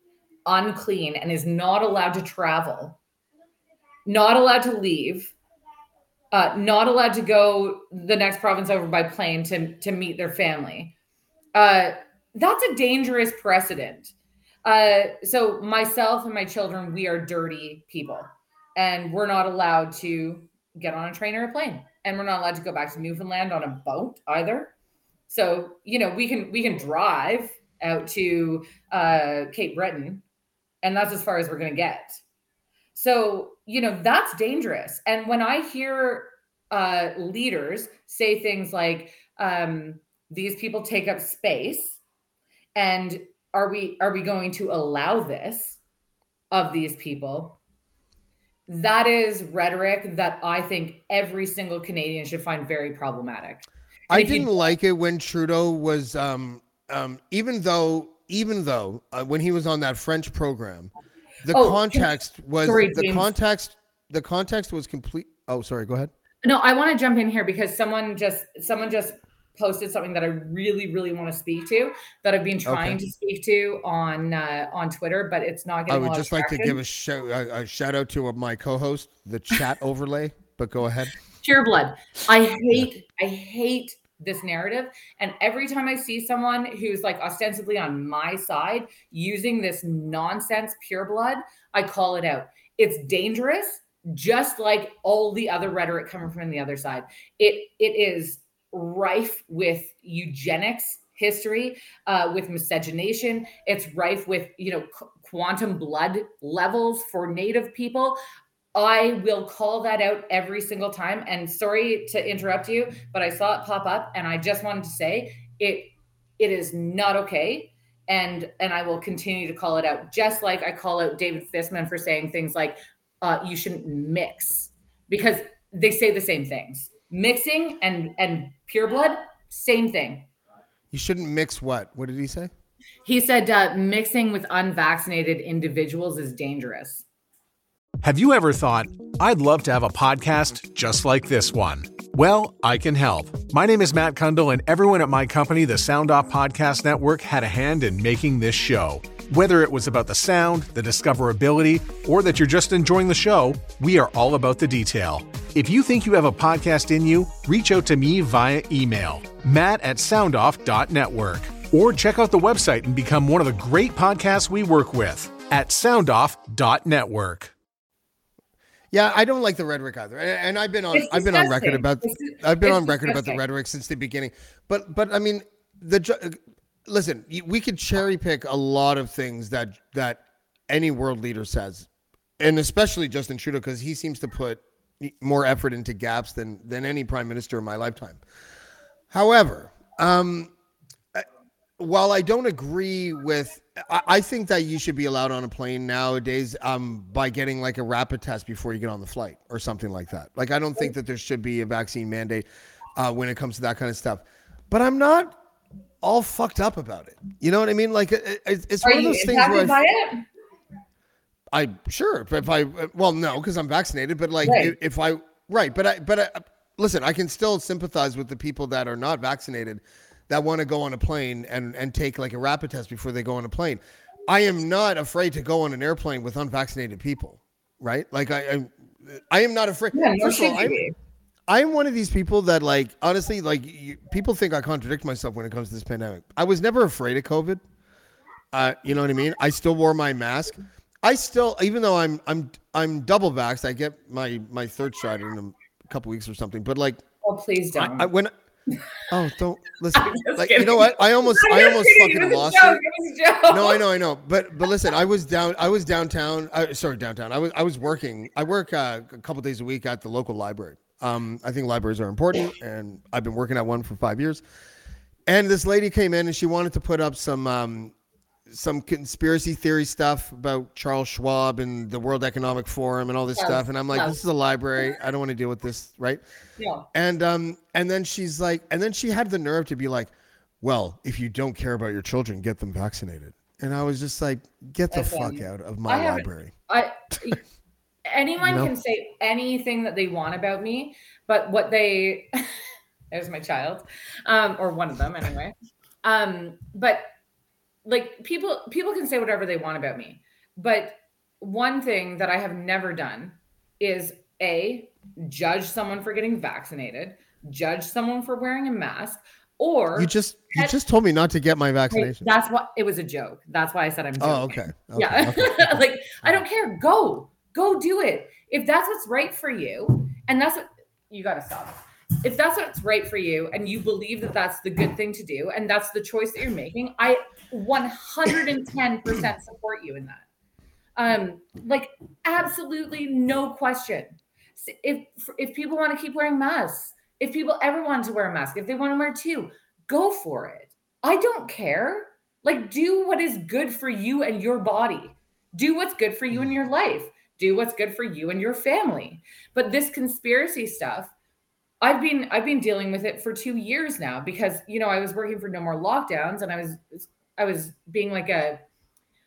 S2: unclean, and is not allowed to travel, not allowed to leave. Uh, not allowed to go the next province over by plane to, to meet their family. Uh, that's a dangerous precedent. Uh, so myself and my children, we are dirty people, and we're not allowed to get on a train or a plane, and we're not allowed to go back to Newfoundland on a boat either. So you know, we can we can drive out to uh, Cape Breton, and that's as far as we're going to get. So you know, that's dangerous. And when I hear uh, leaders say things like, um, "These people take up space," and are we are we going to allow this of these people that is rhetoric that i think every single canadian should find very problematic
S1: I didn't like it when Trudeau was, um, um, even though, even though uh, when he was on that French program, the
S2: Oh,
S1: context was
S2: sorry,
S1: the
S2: James.
S1: context. The context was complete. Oh, sorry. Go ahead.
S2: no i want to jump in here because someone just someone just posted something that i really really want to speak to that i've been trying
S1: Okay.
S2: to speak to on uh, on twitter but it's not
S1: I
S2: getting a
S1: would just like to give a shout a, a shout out to uh, my co-host, the chat overlay. But go ahead.
S2: pure blood. I hate, I hate this narrative. And every time I see someone who's like ostensibly on my side using this nonsense pure blood, I call it out. It's dangerous, just like all the other rhetoric coming from the other side. It it is rife with eugenics history uh, with miscegenation it's rife with you know qu- quantum blood levels for native people I will call that out every single time. And sorry to interrupt you, but I saw it pop up and I just wanted to say it it is not okay. And and I will continue to call it out, just like I call out David Fisman for saying things like uh, you shouldn't mix because they say the same things. Mixing and and pure blood, same thing.
S1: You shouldn't mix what? What did he say?
S2: He said uh, mixing with unvaccinated individuals is dangerous.
S4: Have you ever thought, I'd love to have a podcast just like this one? Well, I can help. My name is Matt Kundle, and everyone at my company, the Sound Off Podcast Network, had a hand in making this show. Whether it was about the sound, the discoverability, or that you're just enjoying the show, we are all about the detail. If you think you have a podcast in you, reach out to me via email, matt at soundoff.network, or check out the website and become one of the great podcasts we work with at soundoff.network.
S1: Yeah, I don't like the rhetoric either, and, and I've been on
S2: It's
S1: I've been on record about I've been
S2: it's
S1: on record about the rhetoric since the beginning. But but I mean the ju- listen, we could cherry pick a lot of things that that any world leader says, and especially Justin Trudeau because he seems to put more effort into gaps than than any prime minister in my lifetime. However, um, while I don't agree with I, I think that you should be allowed on a plane nowadays um, by getting like a rapid test before you get on the flight or something like that. Like, I don't think that there should be a vaccine mandate uh, when it comes to that kind of stuff. But I'm not all fucked up about it. You know what I mean? Like, it, it, it's
S2: Are
S1: one of those things where I? I sure but if I well no because I'm vaccinated, but like
S2: Right.
S1: if, if I right, but I but I, listen, I can still sympathize with the people that are not vaccinated that want to go on a plane and and take like a rapid test before they go on a plane. I am not afraid to go on an airplane with unvaccinated people, right? Like I I, I am not afraid.
S2: Yeah,
S1: First of all, I'm, one of these people that like honestly like you, people think I contradict myself when it comes to this pandemic. I was never afraid of COVID. Uh, you know what I mean? I still wore my mask. I still, even though I'm I'm I'm double vaxxed, I get my my third shot in a couple weeks or something. But like,
S2: Oh, please don't.
S1: I when oh don't listen. Like you know what? I almost I almost
S2: kidding.
S1: fucking
S2: It was a
S1: lost
S2: joke.
S1: it.
S2: It was a joke.
S1: No, I know, I know, but but listen, I was down. I was downtown. I, sorry, downtown. I was I was working. I work uh, a couple days a week at the local library. Um, I think libraries are important, and I've been working at one for five years. And this lady came in, and she wanted to put up some um, some conspiracy theory stuff about Charles Schwab and the World Economic Forum and all this
S2: Yes,
S1: stuff. And I'm like,
S2: yes.
S1: this is a library. I don't want to deal with this, right?
S2: Yeah.
S1: And um, and then she's like, and then she had the nerve to be like, well, if you don't care about your children, get them vaccinated. And I was just like, get the
S2: Listen,
S1: fuck out of my
S2: haven't-
S1: library.
S2: I anyone
S1: know?
S2: can say anything that they want about me, but what they there's my child, um, or one of them anyway. Um, but like people people can say whatever they want about me, but one thing that I have never done is a judge someone for getting vaccinated, judge someone for wearing a mask, or
S1: You just you just told me not to get my vaccination.
S2: that's what it was a joke. That's why I said I'm joking.
S1: Oh, okay. okay,
S2: yeah.
S1: okay.
S2: like I don't care. Go. Go do it. If that's what's right for you, and that's what you got to stop. If that's what's right for you and you believe that that's the good thing to do and that's the choice that you're making, I 110% support you in that. Um like absolutely no question. If if people want to keep wearing masks, if people ever want to wear a mask, if they want to wear two, go for it. I don't care. Like, do what is good for you and your body. Do what's good for you in your life. Do what's good for you and your family. But this conspiracy stuff, I've been I've been dealing with it for two years now because you know I was working for No More Lockdowns and I was I was being like a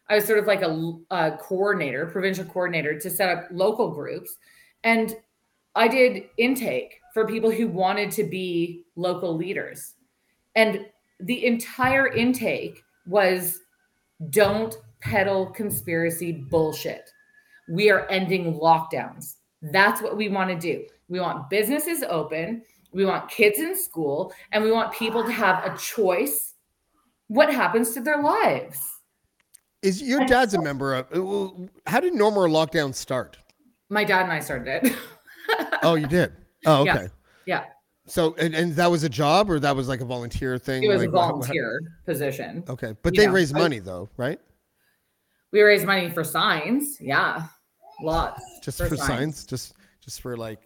S2: I was sort of like a, a coordinator, provincial coordinator to set up local groups, and I did intake for people who wanted to be local leaders. And the entire intake was don't peddle conspiracy bullshit. We are ending lockdowns. That's what we want to do. We want businesses open, we want kids in school, and we want people to have a choice what happens to their lives.
S1: Is your dad's a member of? uh, How did No More Lockdown start?
S2: My dad and I started it.
S1: Oh, you did. Oh, okay.
S2: yeah,
S1: So and, and that was a job or that was like a volunteer thing?
S2: it was
S1: Like,
S2: a
S1: wha- wha-
S2: volunteer position.
S1: Okay, but
S2: You
S1: they
S2: know,
S1: raise
S2: I-
S1: money though, right?
S2: We raised money for signs. Yeah, lots.
S1: Just
S2: for
S1: for,
S2: signs.
S1: signs, just just for like,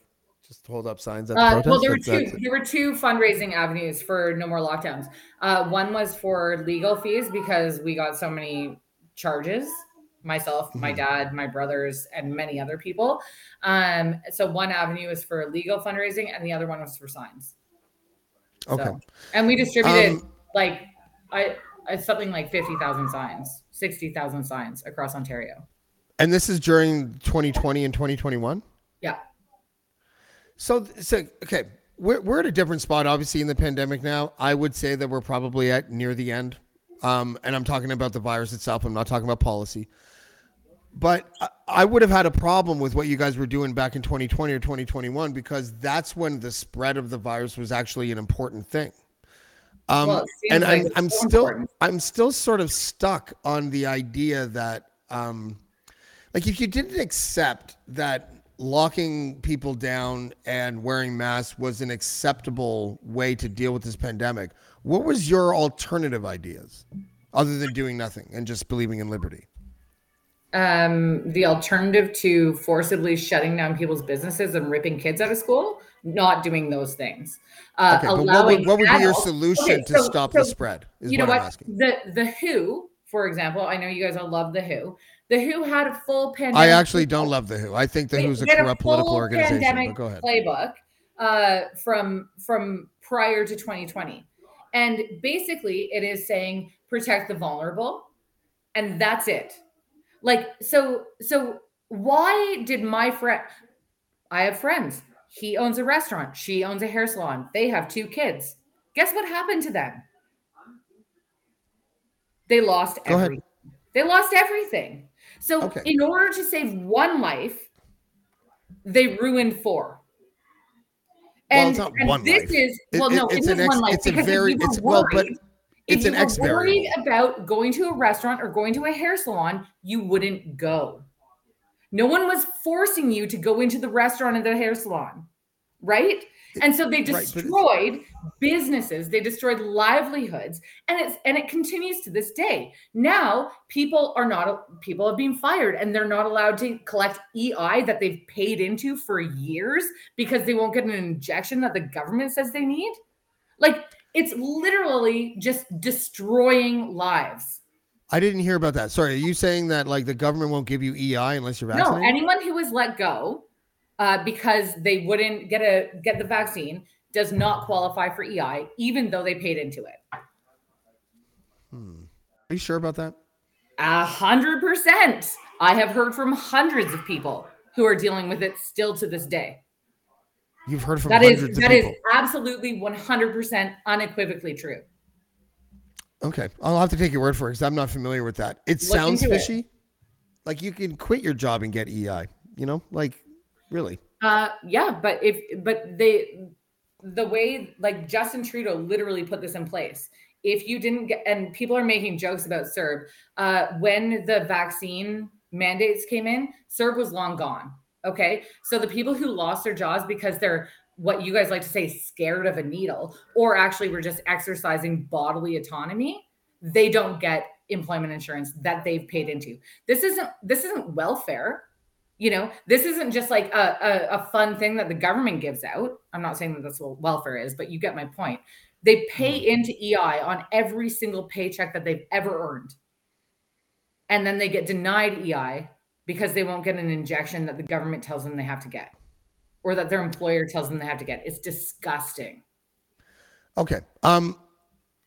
S1: just hold up signs at
S2: Uh,
S1: protests.
S2: well, there were two. There were two fundraising avenues for no more lockdowns. Uh, one was for legal fees because we got so many charges. Myself, my
S1: Mhm.
S2: dad, my brothers, and many other people. Um, so one avenue was for legal fundraising, and the other one was for signs.
S1: Okay.
S2: So, and we distributed
S1: Um,
S2: like I, I something like fifty thousand signs, sixty thousand signs across Ontario.
S1: And this is during 2020 and 2021.
S2: Yeah.
S1: So, so okay, we're we're at a different spot, obviously, in the pandemic now. I would say that we're probably at near the end. Um, and I'm talking about the virus itself. I'm not talking about policy. But I, I would have had a problem with what you guys were doing back in 2020 or 2021 because that's when the spread of the virus was actually an important thing. Um,
S2: Well,
S1: and
S2: like
S1: I'm, I'm still
S2: important.
S1: I'm still sort of stuck on the idea that um, like if you didn't accept that locking people down and wearing masks was an acceptable way to deal with this pandemic, what was your alternative ideas other than doing nothing and just believing in liberty?
S2: um, the alternative to forcibly shutting down people's businesses and ripping kids out of school, not doing those things. Uh,
S1: Okay, but what
S2: allowing
S1: would, what would be your solution
S2: Okay,
S1: to stop
S2: so
S1: the spread? Is
S2: you know
S1: what, I'm
S2: what?
S1: asking.
S2: The the WHO, for example, I know you guys all love the Who. The Who had a full pandemic.
S1: I actually don't love the Who. I think the Who's a corrupt political organization. go ahead.
S2: Playbook uh, from from prior to 2020, and basically it is saying protect the vulnerable, and that's it. Like so so why did my friend? I have friends. He owns a restaurant. She owns a hair salon. They have two kids. Guess what happened to them? They lost
S1: Go ahead.
S2: everything. They lost everything. So,
S1: Okay.
S2: in order to save one life, they ruined four.
S1: Well,
S2: And,
S1: it's not
S2: and
S1: one
S2: this
S1: life.
S2: is well,
S1: it-
S2: no,
S1: it's
S2: it
S1: an
S2: is
S1: ex-
S2: one life
S1: it's a
S2: because if
S1: very- it's- well, but
S2: worried-
S1: it's
S2: if
S1: an
S2: you were worried
S1: variable.
S2: about going to a restaurant or going to a hair salon, you wouldn't go. No one was forcing you to go into the restaurant and the hair salon, right? And so they
S1: Right,
S2: destroyed businesses, they destroyed livelihoods, and it's and it continues to this day. Now people are not people have been fired and they're not allowed to collect EI that they've paid into for years because they won't get an injection that the government says they need. Like it's literally just destroying lives.
S1: I didn't hear about that. Sorry, are you saying that like the government won't give you EI unless you're vaccinated?
S2: No, anyone who was let go uh, because they wouldn't get a get the vaccine does not qualify for EI, even though they paid into it.
S1: Hmm. Are you sure about that?
S2: A hundred percent. I have heard from hundreds of people who are dealing with it still to this day.
S1: You've heard from
S2: That
S1: hundreds
S2: is that is absolutely one hundred percent unequivocally true.
S1: Okay, I'll have to take your word for it because I'm not familiar with that. It
S2: Look
S1: sounds
S2: into it.
S1: fishy. Like you can quit your job and get EI. You know, like really.
S2: Uh, yeah, but if but they the way like Justin Trudeau literally put this in place. If you didn't get and people are making jokes about CERB, uh, when the vaccine mandates came in, CERB was long gone. Okay, so the people who lost their jobs because they're what you guys like to say scared of a needle, or actually were just exercising bodily autonomy, they don't get employment insurance that they've paid into. This isn't this isn't welfare you know this isn't just like a, a, a fun thing that the government gives out i'm not saying that that's what welfare is but you get my point they pay into ei on every single paycheck that they've ever earned and then they get denied ei because they won't get an injection that the government tells them they have to get or that their employer tells them they have to get it's disgusting
S1: Okay. Um,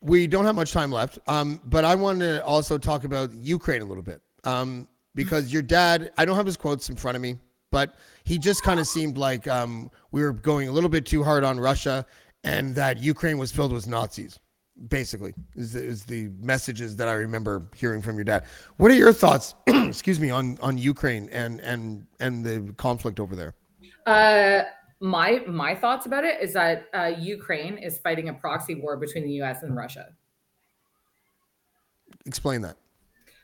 S1: we don't have much time left. Um, but I want to also talk about Ukraine a little bit. Um, because your dad, I don't have his quotes in front of me, but he just kind of seemed like um, we were going a little bit too hard on Russia, and that Ukraine was filled with Nazis. Basically, is the, is the messages that I remember hearing from your dad. What are your thoughts? excuse me on on Ukraine and and and the conflict over there.
S2: Uh, my my thoughts about it is that uh, Ukraine is fighting a proxy war between the U.S. and Russia.
S1: Explain that.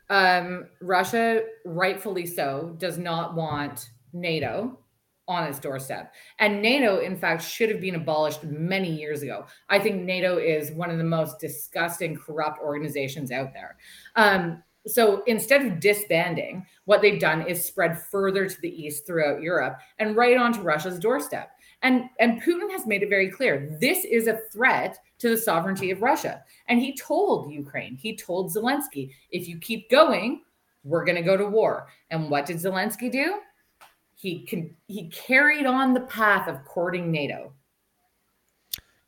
S2: Um, Russia, rightfully so, does not want NATO on its doorstep. And NATO, in fact, should have been abolished many years ago. I think NATO is one of the most disgusting, corrupt organizations out there. Um, so instead of disbanding, what they've done is spread further to the east throughout Europe and right onto Russia's doorstep. And, and Putin has made it very clear this is a threat to the sovereignty of Russia. And he told Ukraine, he told Zelensky, if you keep going, we're going to go to war. And what did Zelensky do? He can he carried on the path of courting NATO.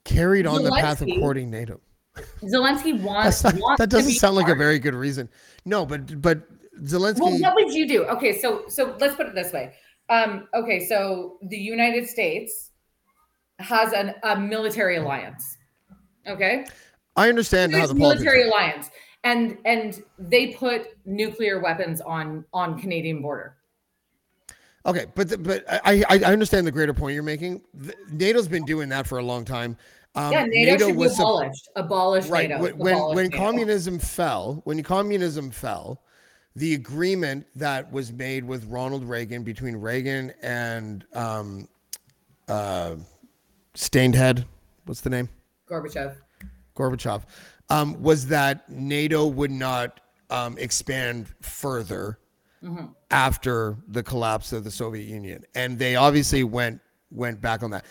S1: Carried on the path of courting NATO.
S2: Zelensky wants,
S1: not-
S2: wants
S1: that doesn't sound like a very good reason. No, but but Zelensky.
S2: Well, what would you do? Okay, so so let's put it this way. Um, okay, so the United States has an, a military alliance. Okay,
S1: I understand how the politics.
S2: military alliance, and and they put nuclear weapons on on Canadian border.
S1: Okay, but the, but I I understand the greater point you're making. NATO's been doing that for a long time. Um,
S2: yeah, NATO, be
S1: sup-
S2: abolished. Abolish
S1: right
S2: NATO.
S1: when when, when
S2: NATO.
S1: communism fell. When communism fell, the agreement that was made with Ronald Reagan between Reagan and um, uh, Stained Head, what's the name?
S2: Gorbachev.
S1: Gorbachev, um, was that NATO would not um, expand further
S2: Mm-hmm.
S1: after the collapse of the Soviet Union, and they obviously went went back on that.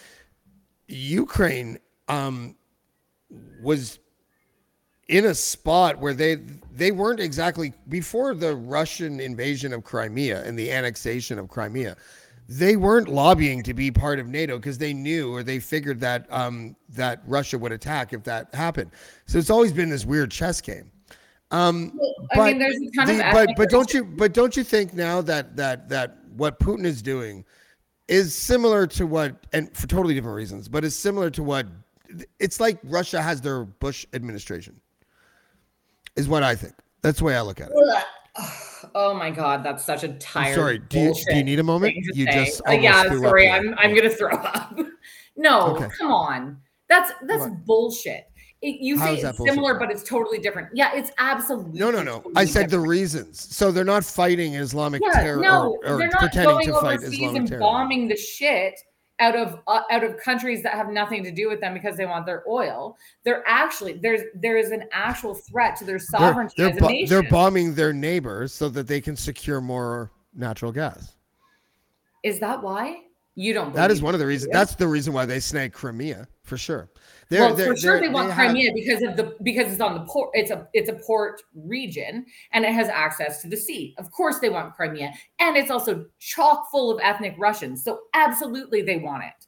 S1: Ukraine um, was in a spot where they they weren't exactly before the Russian invasion of Crimea and the annexation of Crimea. They weren't lobbying to be part of NATO because they knew or they figured that um, that Russia would attack if that happened. So it's always been this weird chess game. Um,
S2: I
S1: but
S2: mean, there's a ton
S1: the-
S2: of
S1: but but don't you but don't you think now that that that what Putin is doing is similar to what and for totally different reasons, but is similar to what it's like Russia has their Bush administration. Is what I think. That's the way I look at it.
S2: Oh my god, that's such a
S1: I'm
S2: tired.
S1: sorry. Do you, do you need a moment? You
S2: say.
S1: just
S2: Uh, yeah, sorry. I'm I'm gonna throw up. no,
S1: Okay.
S2: come on. That's that's
S1: What?
S2: bullshit. It, you
S1: How
S2: say it's similar, but it's totally different. Yeah, it's absolutely
S1: No, no, no.
S2: totally
S1: I said the reasons. So they're not fighting Islamic
S2: Yeah,
S1: terror
S2: no,
S1: or, or
S2: they're not
S1: pretending
S2: going
S1: to fight
S2: overseas
S1: Islamic
S2: and
S1: terror.
S2: bombing the shit out of uh, out of countries that have nothing to do with them because they want their oil. They're actually there's there is an actual threat to their
S1: They're,
S2: sovereignty
S1: they're,
S2: as a
S1: bo- they're bombing their neighbors so that they can secure more natural gas.
S2: is that why you don't?
S1: That is one of the reasons. That's the reason why they snagged Crimea for sure. They're,
S2: well,
S1: they're,
S2: for sure they want
S1: have-
S2: Crimea because of the because it's on the port. It's a it's a port region and it has access to the sea. Of course, they want Crimea, and it's also chock full of ethnic Russians. So absolutely, they want it.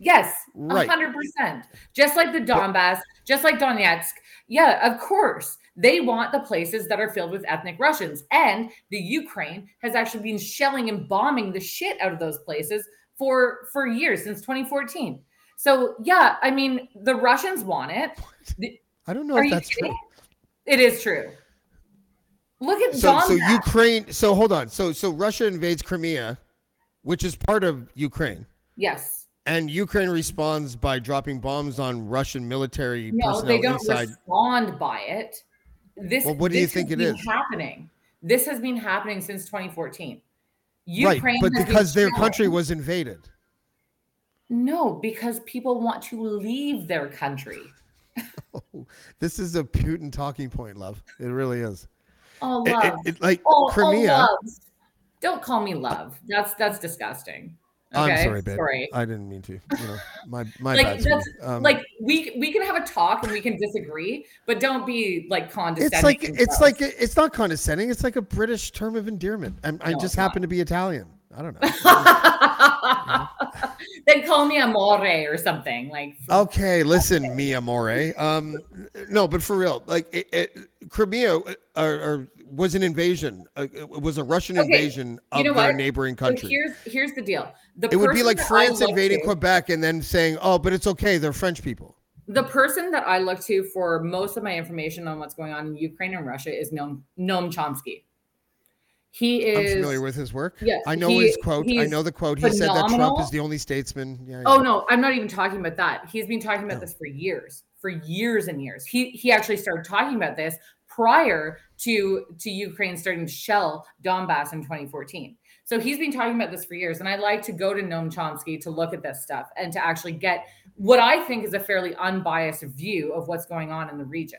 S2: Yes,
S1: Right.
S2: hundred percent. Just like the Donbass, just like Donetsk. Yeah, of course. They want the places that are filled with ethnic Russians. And the Ukraine has actually been shelling and bombing the shit out of those places for for years since 2014. So yeah, I mean the Russians want it. The-
S1: I don't know
S2: Are
S1: if that's
S2: kidding?
S1: true.
S2: It is true. Look at
S1: So, so Ukraine. So hold on. So, so Russia invades Crimea, which is part of Ukraine,
S2: yes.
S1: and Ukraine responds by dropping bombs on Russian military
S2: No,
S1: personnel
S2: they don't
S1: inside.
S2: respond by it. This.
S1: Well, what do you think it is?
S2: happening? This has been happening since 2014.
S1: right,
S2: Ukraine
S1: but because their country was invaded.
S2: No, because people want to leave their country.
S1: This is a Putin talking point, love. It really is.
S2: Oh,
S1: It- it-
S2: love.
S1: it- like
S2: oh, oh,
S1: Crimea.
S2: love. Don't call me love. That's that's disgusting. Okay?
S1: I'm sorry, babe.
S2: Sorry.
S1: I didn't mean to. You know, my my
S2: like
S1: bad.
S2: that's.
S1: Um,
S2: like we we can have a talk and we can disagree, but don't be like condescending.
S1: it's like it's like it's not condescending. It's like a British term of endearment. I'm, I just
S2: it's not.
S1: happen to be Italian. I don't know.
S2: then call me amore or something like
S1: Okay, listen, Mia More. Um, no, but for real, like it, it, Crimea uh, or, or was an invasion. Uh, it was a Russian
S2: Okay,
S1: invasion of
S2: know
S1: their
S2: what?
S1: neighboring
S2: So
S1: country.
S2: here's here's the deal. The
S1: it would be like France invading
S2: to-
S1: Quebec and then saying, "Oh, but it's okay. They're French people."
S2: The person that I look to for most of my information on what's going on in Ukraine and Russia is Noam, Noam Chomsky. He
S1: I'm
S2: is
S1: familiar with his work.
S2: Yes,
S1: I know
S2: he-
S1: his quote. I know the quote. He said that Trump is the only statesman. Yeah,
S2: Oh no, I'm not even talking about that. He's been talking about
S1: No.
S2: this for years, for years and years. He he actually started talking about this prior to to Ukraine starting to shell Donbass in 2014. So he's been talking about this for years, and I like to go to Noam Chomsky to look at this stuff and to actually get what I think is a fairly unbiased view of what's going on in the region.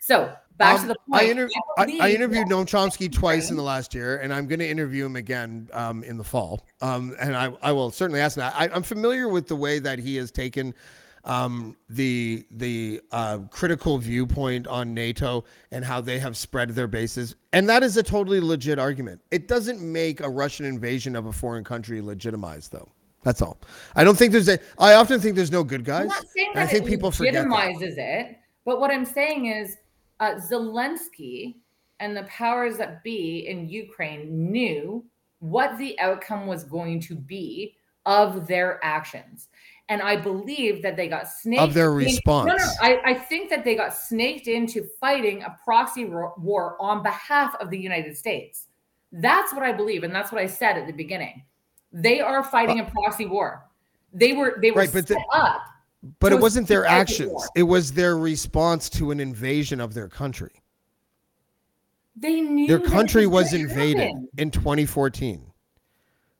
S2: So back to
S1: Um,
S2: the point.
S1: I, inter- I, I interviewed Noam Chomsky twice in the last year, and I'm going to interview him again um, in the fall. Um, and I, I will certainly ask that. I, I'm familiar with the way that he has taken um, the the uh, critical viewpoint on NATO and how they have spread their bases, and that is a totally legit argument. It doesn't make a Russian invasion of a foreign country legitimized, though. That's all. I don't think there's a. I often think there's no good
S2: I'm
S1: guys.
S2: not saying
S1: and I think people forget that.
S2: legitimizes it, but what I'm saying is uh, Zelensky and the powers that be in Ukraine knew what the outcome was going to be of their actions. And I believe that they got snaked
S1: Of their response.
S2: No, no, I, I think that they got snaked into fighting a proxy war on behalf of the United States. That's what I believe, and that's what I said at the beginning. They are fighting a proxy war. They were they were
S1: Right,
S2: set
S1: the-
S2: up
S1: But
S2: to
S1: it wasn't their actions. It was their response to an invasion of their country.
S2: They knew
S1: Their country was invaded
S2: happen.
S1: in 2014.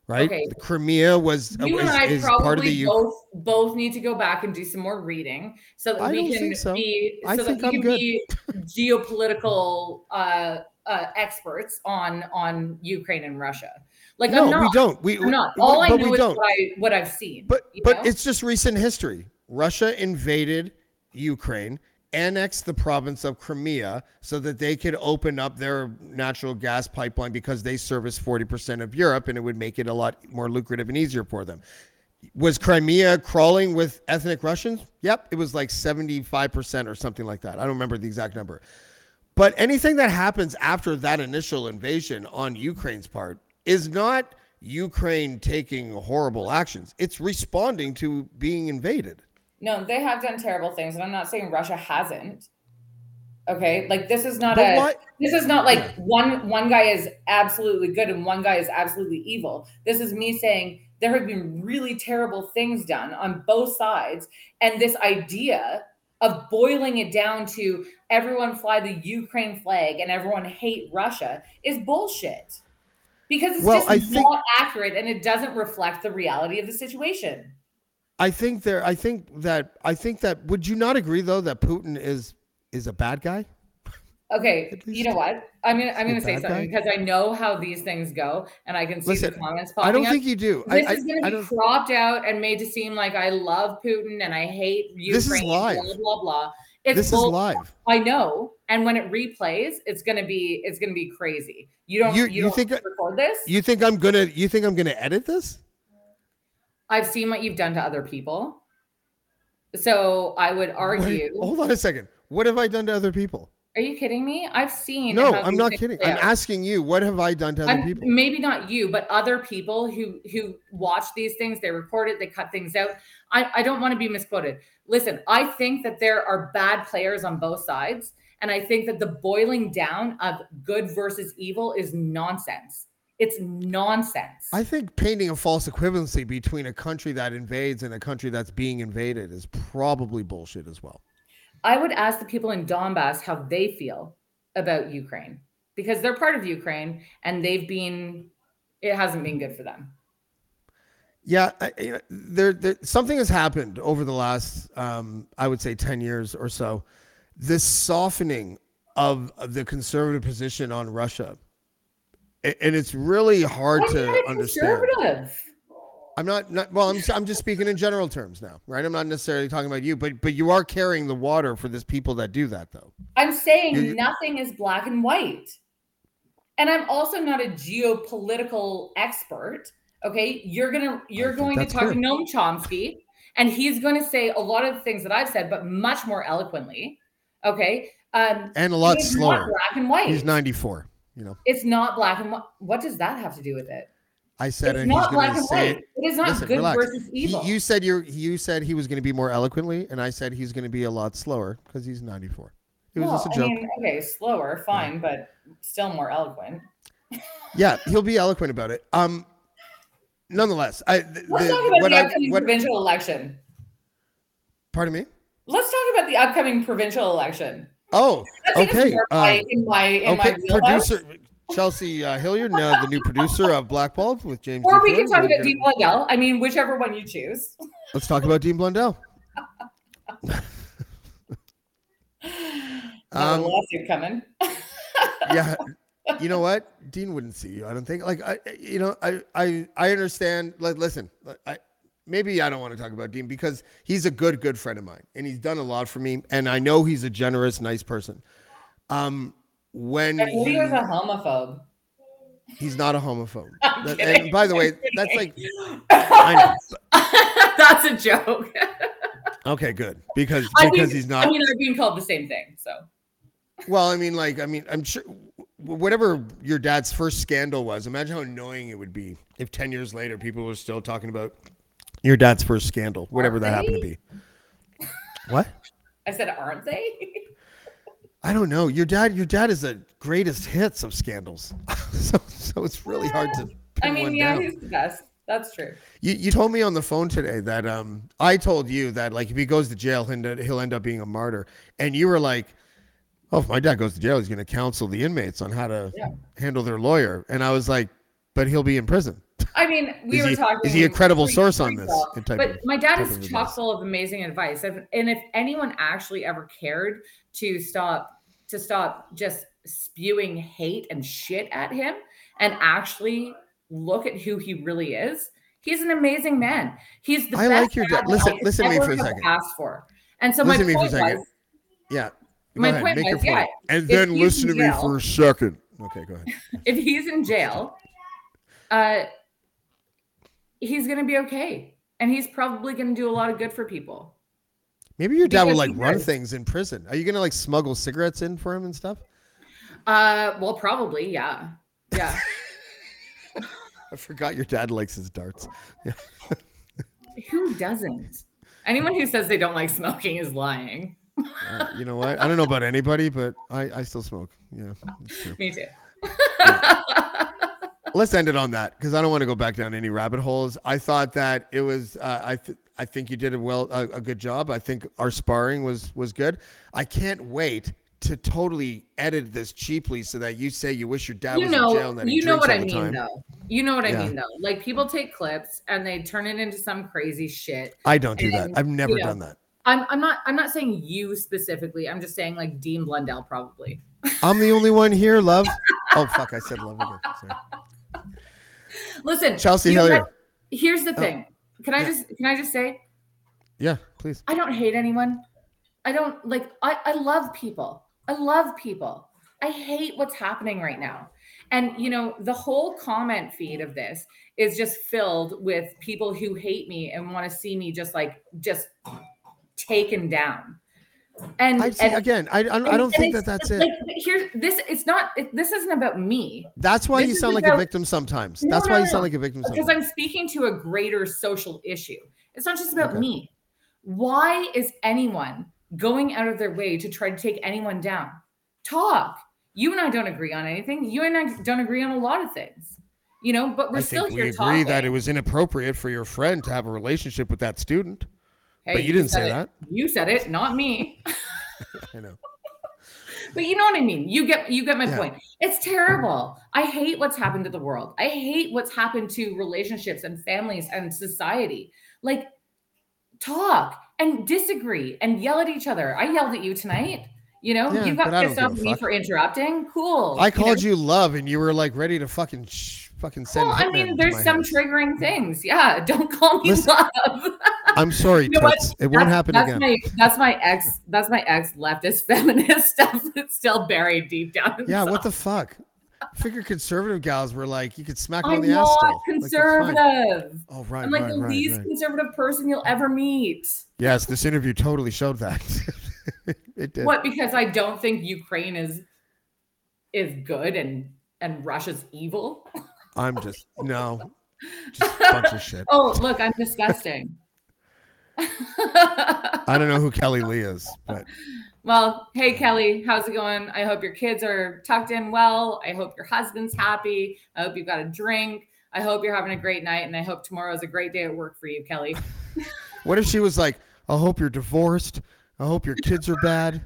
S1: Right?
S2: Okay.
S1: Crimea was,
S2: You
S1: is,
S2: and I probably
S1: part of the U-
S2: both both need to go back and do some more reading so that
S1: I
S2: we can
S1: so.
S2: be
S1: I
S2: so
S1: think
S2: that we
S1: I'm
S2: can
S1: good.
S2: be geopolitical uh, uh, experts on on Ukraine and Russia. Like
S1: No,
S2: I'm not.
S1: we don't. We,
S2: I'm not. All I know is
S1: don't.
S2: what I what I've seen.
S1: But but
S2: know?
S1: it's just recent history. Russia invaded Ukraine annexed the province of Crimea so that they could open up their natural gas pipeline because they service 40% of Europe and it would make it a lot more lucrative and easier for them. Was Crimea crawling with ethnic Russians? Yep, it was like 75% or something like that. I don't remember the exact number. But anything that happens after that initial invasion on Ukraine's part is not Ukraine taking horrible actions. It's responding to being invaded.
S2: No, they have done terrible things, and I'm not saying Russia hasn't. Okay, like this is not
S1: But
S2: a
S1: why-
S2: this is not like one one guy is absolutely good and one guy is absolutely evil. This is me saying there have been really terrible things done on both sides, and this idea of boiling it down to everyone fly the Ukraine flag and everyone hate Russia is bullshit. Because it's
S1: Well,
S2: just
S1: I think-
S2: not accurate and it doesn't reflect the reality of the situation.
S1: I think there I think that I think that would you not agree though that Putin is is a bad guy?
S2: Okay, you know what? I'm gonna I'm gonna say something
S1: guy?
S2: because I know how these things go, and I can see
S1: Listen,
S2: the comments popping
S1: I don't
S2: up.
S1: think you do. I,
S2: this
S1: I,
S2: is going
S1: I
S2: be
S1: don't
S2: cropped out and made to seem like I love Putin and I hate Ukraine.
S1: This is live.
S2: Blah blah blah. It's
S1: this is live.
S2: I know, and when it replays, it's going to be it's going to be crazy. You don't
S1: You-
S2: you,
S1: you
S2: don't
S1: think
S2: record this?
S1: You think I'm gonna you think I'm gonna edit this?
S2: I've seen what you've done to other people, so I would
S1: Wait,
S2: argue.
S1: hold on a second. What have I done to other people?
S2: Are you kidding me? I've seen.
S1: No, I'm not kidding. I'm asking you, what have I done to other
S2: I'm-
S1: people?
S2: maybe not you, but other people who who watch these things, they record it, they cut things out. I, I don't want to be misquoted. Listen, I think that there are bad players on both sides, and I think that the boiling down of good versus evil is nonsense. It's nonsense.
S1: I think painting a false equivalency between a country that invades and a country that's being invaded is probably bullshit as well.
S2: I would ask the people in Donbass how they feel about Ukraine because they're part of Ukraine and they've been it hasn't been good for them.
S1: Yeah, I- you know, there, there something has happened over the last, um, I would say, ten years or so. This softening of of the conservative position on Russia, and it's really hard
S2: you
S1: to understand. I'm not, not well. I'm I'm just speaking in general terms now, right? I'm not necessarily talking about you, but but you are carrying the water for this people that do that, though.
S2: I'm saying
S1: You-
S2: nothing is black and white. And I'm also not a geopolitical expert. Okay. You're gonna you're going to talk
S1: fair.
S2: to Noam Chomsky, and he's going to say a lot of the things that I've said, but much more eloquently. Okay. Um
S1: And a lot slower.
S2: black and white.
S1: He's 94. You know,
S2: it's not black and white. What does that have to do with it?
S1: I said
S2: It's
S1: it. and He's
S2: not black and
S1: say
S2: white.
S1: it.
S2: It is not
S1: Listen,
S2: good
S1: relax.
S2: versus
S1: He-
S2: evil.
S1: you said you're. You said he was going to be more eloquently, and I said he's going to be a lot slower because he's 94. It was
S2: Well,
S1: just a joke.
S2: I mean, okay, slower, fine, but still more eloquent.
S1: yeah, he'll be eloquent about it. Um, nonetheless, I. th-
S2: Let's
S1: the-
S2: talk about
S1: what
S2: the
S1: I-
S2: upcoming
S1: what-
S2: provincial election.
S1: Pardon me.
S2: Let's talk about the upcoming provincial election.
S1: Oh, okay. uh,
S2: in my in
S1: okay,
S2: my
S1: producer Chelsea uh, Hillier, now the new producer of Blackballed with James.
S2: Or
S1: D.
S2: we can talk about Dean Blundell. I mean, whichever one you choose.
S1: Let's talk about Dean Blundell. Um,
S2: lawsuit coming.
S1: yeah you know what dean wouldn't see you i don't think like i you know i i i understand like listen i maybe i don't want to talk about dean because he's a good good friend of mine and he's done a lot for me and i know he's a generous nice person um when
S2: I he
S1: he,
S2: was a homophobe.
S1: he's not a homophobe That- and by the way that's like. I
S2: That's a joke.
S1: okay good because
S2: I
S1: because
S2: mean,
S1: he's not
S2: I mean, I've been called the same thing. So
S1: Well, I mean, like, I mean, I'm sure whatever your dad's first scandal was, imagine how annoying it would be if 10 years later people were still talking about your dad's first scandal, whatever that happened to be. What?
S2: I said, aren't they?
S1: I don't know. Your dad, your dad is the greatest hits of scandals. so, so it's really hard to
S2: I mean, yeah,
S1: down.
S2: he's the best. That's true.
S1: You, you told me on the phone today that um I told you that like if he goes to jail he'll end, he'll end up being a martyr, and you were like, "Oh, if my dad goes to jail, he's going to counsel the inmates on how to
S2: Yeah.
S1: handle their lawyer." And I was like, "But he'll be in prison."
S2: I mean, we
S1: Is
S2: were
S1: he-
S2: talking.
S1: is he a credible source on this type
S2: But
S1: of-
S2: my dad is chock full of amazing advice. If- And if anyone actually ever cared to stop to stop just spewing hate and shit at him and actually look at who he really is, he's an amazing man. He's the
S1: I
S2: best
S1: like your
S2: dad
S1: dad. Listen- listen to me for a second.
S2: Asked for. And so
S1: Listen
S2: my
S1: me for a
S2: point
S1: second.
S2: was,
S1: Yeah. Go
S2: My
S1: ahead,
S2: point
S1: make your
S2: was, yeah,
S1: And then listen to
S2: in
S1: me for a second. Okay, go ahead.
S2: if he's in jail, uh, he's gonna be okay, and he's probably gonna do a lot of good for people.
S1: Maybe your dad will
S2: Because
S1: like run
S2: does.
S1: things in prison. Are you gonna like smuggle cigarettes in for him and stuff?
S2: Uh, well, probably, yeah, yeah.
S1: I forgot your dad likes his darts. Yeah.
S2: Who doesn't? Anyone who says they don't like smoking is lying.
S1: Uh, you know what? I don't know about anybody, but I, I still smoke. Yeah.
S2: Me too.
S1: Let's end it on that because I don't want to go back down any rabbit holes. I thought that it was. Uh, I th- I think you did a well a, a good job. I think our sparring was was good. I can't wait to totally edit this cheaply so that you say you wish your dad
S2: you
S1: was in jail
S2: know,
S1: and that he
S2: you know what I mean,
S1: time.
S2: though. You know what I mean, though. Like people take clips and they turn it into some crazy shit.
S1: I don't do that. I've never
S2: you know,
S1: done that.
S2: I'm, I'm not. I'm not saying you specifically. I'm just saying like Dean Blundell probably.
S1: I'm the only one here, love. Oh fuck! I said love again. Sorry.
S2: Listen,
S1: Chelsea
S2: you know
S1: Hilliard.
S2: what? Here's the
S1: Oh,
S2: thing. Can I
S1: yeah.
S2: just can I just say
S1: Yeah, please.
S2: I don't hate anyone. I don't like I, I love people. I love people. I hate what's happening right now. And you know, the whole comment feed of this is just filled with people who hate me and want to see me just like just taken down. And,
S1: I
S2: and
S1: again. I I, I
S2: and-
S1: don't
S2: and
S1: think that that's it.
S2: Like here's this it's not it, this isn't about me
S1: That's why
S2: this
S1: you sound like a victim sometimes.
S2: No,
S1: That's
S2: no,
S1: why you
S2: no,
S1: sound like a victim
S2: because
S1: sometimes.
S2: I'm speaking to a greater social issue. It's not just about
S1: Okay.
S2: me. Why is anyone going out of their way to try to take anyone down? Talk. You and I don't agree on anything. You and I don't agree on a lot of things. You know, but we're
S1: I
S2: still
S1: think
S2: here
S1: we agree
S2: talking.
S1: that it was inappropriate for your friend to have a relationship with that student.
S2: Hey,
S1: but you didn't say
S2: it.
S1: that.
S2: You said it, not me.
S1: I know.
S2: But you know what I mean. You get you get my
S1: Yeah.
S2: point. It's terrible. I hate what's happened to the world. I hate what's happened to relationships and families and society. Like talk and disagree and yell at each other. I yelled at you tonight. You know,
S1: Yeah,
S2: you got pissed off at me for interrupting. Cool.
S1: I called
S2: know?
S1: you love, and you were like ready to fucking sh- fucking send.
S2: Well, I mean, there's some
S1: house.
S2: triggering things. Yeah, don't call me
S1: Listen,
S2: love.
S1: I'm sorry,
S2: You know.
S1: It won't happen
S2: that's
S1: again.
S2: My, that's my ex. That's my ex leftist feminist stuff that's still buried deep down.
S1: yeah, what the fuck? I figure conservative gals were like, you could smack them
S2: I'm
S1: on the ass.
S2: not
S1: still. Like,
S2: conservative.
S1: oh, right,
S2: I'm like
S1: right,
S2: the
S1: right,
S2: least
S1: right.
S2: conservative person you'll ever meet.
S1: Yes, this interview totally showed that. it did.
S2: What? Because I don't think Ukraine is is good and and Russia's evil.
S1: I'm just no, just a bunch of shit.
S2: Oh, look, I'm disgusting.
S1: I don't know who Kelly Lee is, but
S2: well, hey Kelly, how's it going? I hope your kids are tucked in well. I hope your husband's happy. I hope you've got a drink. I hope you're having a great night, and I hope tomorrow is a great day at work for you, Kelly.
S1: what if she was like, I hope you're divorced. I hope your kids are bad.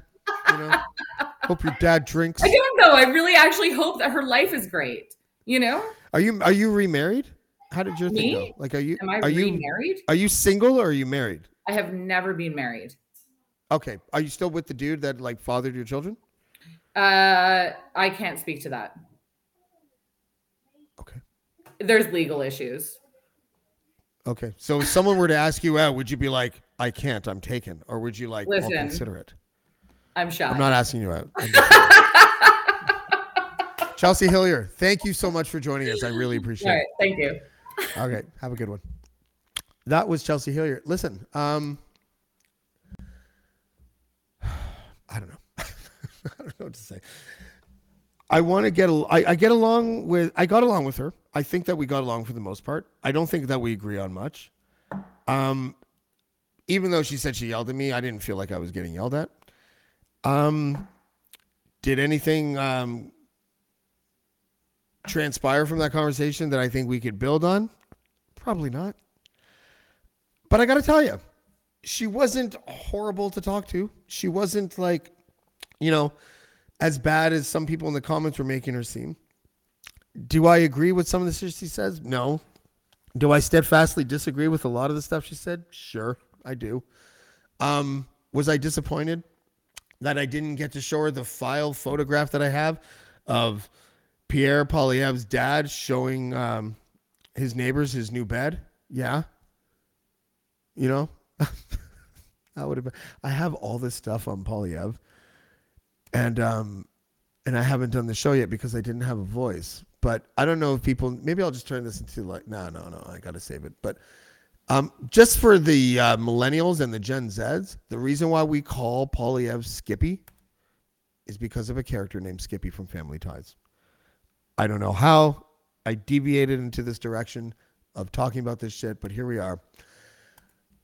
S1: You know, hope your dad drinks.
S2: I don't know. I really actually hope that her life is great. You know,
S1: Are you are you remarried? How did your thing
S2: Me?
S1: go? Like, are you
S2: am I
S1: are you
S2: remarried?
S1: are you single or are you married?
S2: I have never been married.
S1: Okay, are you still with the dude that like fathered your children?
S2: Uh, I can't speak to that.
S1: Okay.
S2: There's legal issues.
S1: Okay. So if someone were to ask you out, would you be like, I can't, I'm taken? Or would you like, I'll consider it?
S2: I'm shy.
S1: I'm not asking you out. Chelsea Hillier, thank you so much for joining us. I really appreciate
S2: right,
S1: it.
S2: thank you.
S1: Okay, have a good one. That was Chelsea Hillier. Listen, um, I don't know. I don't know what to say. I want to get. I, I get along with. I got along with her. I think that we got along for the most part. I don't think that we agree on much. Um, even though she said she yelled at me, I didn't feel like I was getting yelled at. Um, did anything um transpire from that conversation that I think we could build on? Probably not. But I got to tell you, she wasn't horrible to talk to. She wasn't like, you know, as bad as some people in the comments were making her seem. Do I agree with some of the shit she says? No. Do I steadfastly disagree with a lot of the stuff she said? Sure, I do. Um, was I disappointed that I didn't get to show her the file photograph that I have of Pierre Poilievre's dad showing um, his neighbors his new bed? Yeah. You know, That would have been. I have all this stuff on Poilievre, and um, and I haven't done the show yet because I didn't have a voice. But I don't know if people. Maybe I'll just turn this into like. No, no, no. I got to save it. But um, just for the uh, millennials and the Gen Zs, the reason why we call Poilievre Skippy is because of a character named Skippy from Family Ties. I don't know how I deviated into this direction of talking about this shit, but here we are.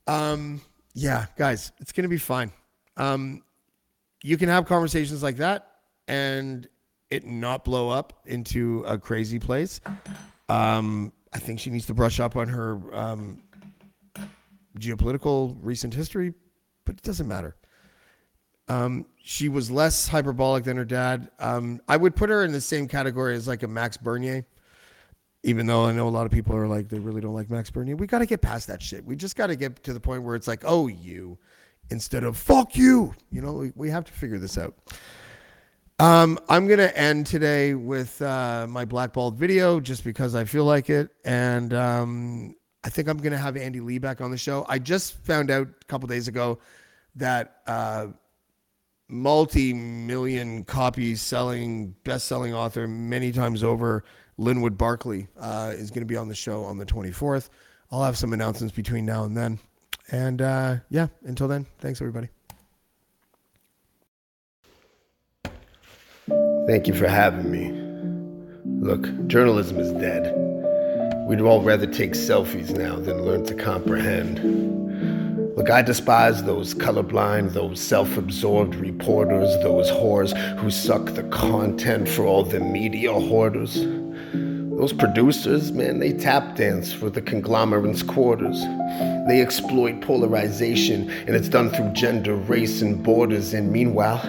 S1: Um, yeah, guys, it's gonna be fine. Um, you can have conversations like that and it not blow up into a crazy place. Um, I think she needs to brush up on her um, geopolitical recent history, but it doesn't matter. Um, she was less hyperbolic than her dad. Um, I would put her in the same category as like a Max Bernier, even though I know a lot of people are like, they really don't like Max Bernier. We got to get past that shit. We just got to get to the point where it's like, oh, you, instead of fuck you. You know, we, we have to figure this out. Um, I'm going to end today with uh, my blackballed video just because I feel like it. And um, I think I'm going to have Andy Lee back on the show. I just found out a couple days ago that. Uh, multi-million copies selling best-selling author many times over linwood barclay uh, is going to be on the show on the 24th i'll have some announcements between now and then and uh, yeah until then thanks everybody
S5: Thank you for having me. Look, journalism is dead. We'd all rather take selfies now than learn to comprehend. Look, I despise those colorblind, those self absorbed reporters, those whores who suck the content for all the media hoarders. Those producers, man, they tap dance for the conglomerate's quarters. They exploit polarization, and it's done through gender, race, and borders. And meanwhile,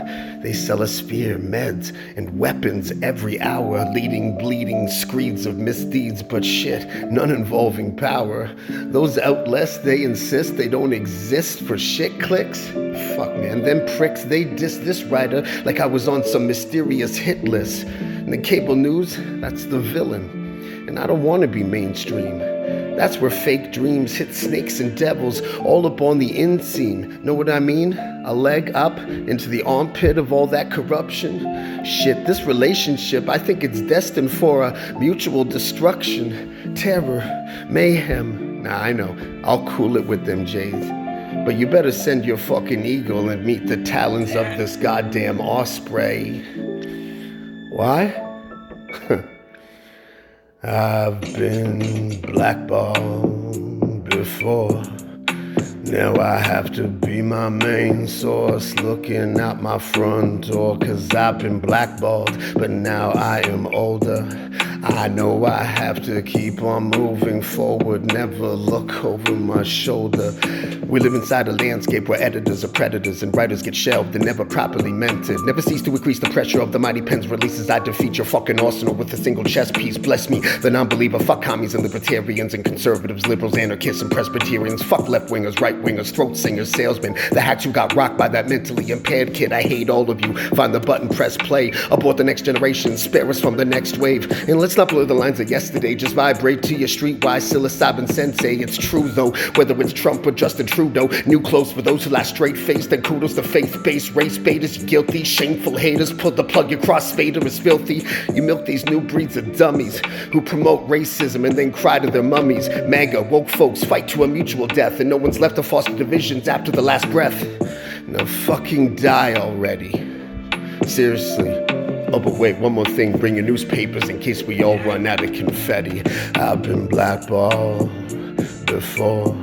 S5: they sell us fear, meds, and weapons every hour, leading bleeding screeds of misdeeds, but shit, none involving power. Those outlets, they insist they don't exist for shit clicks. Fuck, man, them pricks, they diss this writer like I was on some mysterious hit list. And the cable news, that's the villain. And I don't want to be mainstream. That's where fake dreams hit snakes and devils all up on the inseam. Know what I mean? A leg up into the armpit of all that corruption. Shit, this relationship, I think it's destined for a mutual destruction, terror, mayhem. Nah, I know. I'll cool it with them Jays. But you better send your fucking eagle and meet the talons of this goddamn osprey. Why? I've been blackballed before. Now I have to be my main source, looking out my front door, cause I've been blackballed, but now I am older. I know I have to keep on moving forward, never look over my shoulder. We live inside a landscape where editors are predators and writers get shelved and never properly mentored. Never cease to increase the pressure of the mighty pen's releases. I defeat your fucking arsenal with a single chess piece. Bless me, the non believer. Fuck commies and libertarians and conservatives, liberals, anarchists, and Presbyterians. Fuck left wingers, right wingers, throat singers, salesmen. The hacks who got rocked by that mentally impaired kid. I hate all of you. Find the button, press play. Abort the next generation, spare us from the next wave. And let's not blur the lines of yesterday. Just vibrate to your streetwise psilocybin sensei. It's true though, whether it's Trump or Justin Trudeau. New clothes for those who lie straight faced. And kudos to faith based race baiters. Guilty, shameful haters. Pull the plug, your crossfader is filthy. You milk these new breeds of dummies who promote racism and then cry to their mummies. MAGA, woke folks fight to a mutual death, and no one's left to foster divisions after the last breath. Now fucking die already. Seriously. Oh, but wait, one more thing. Bring your newspapers in case we all run out of confetti. I've been blackballed before.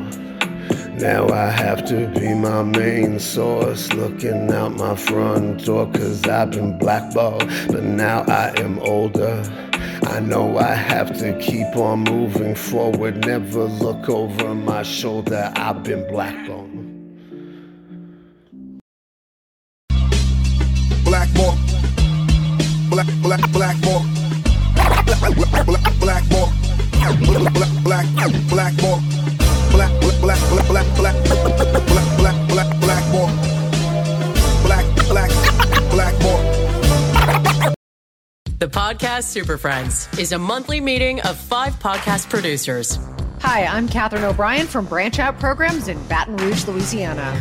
S5: Now I have to be my main source, looking out my front door, cause I've been blackballed, but now I am older. I know I have to keep on moving forward, never look over my shoulder. I've been blackballed.
S6: Black, black, Blackmore. Black, black, black, Blackmore. Black, black, Blackmore. Black, black, black, black, black, black, black, black, black, Blackmore. Black, black, Blackmore.
S7: The podcast Super Friends is a monthly meeting of five podcast producers.
S8: Hi, I'm Katherine O'Brien from Branch Out Programs in Baton Rouge, Louisiana.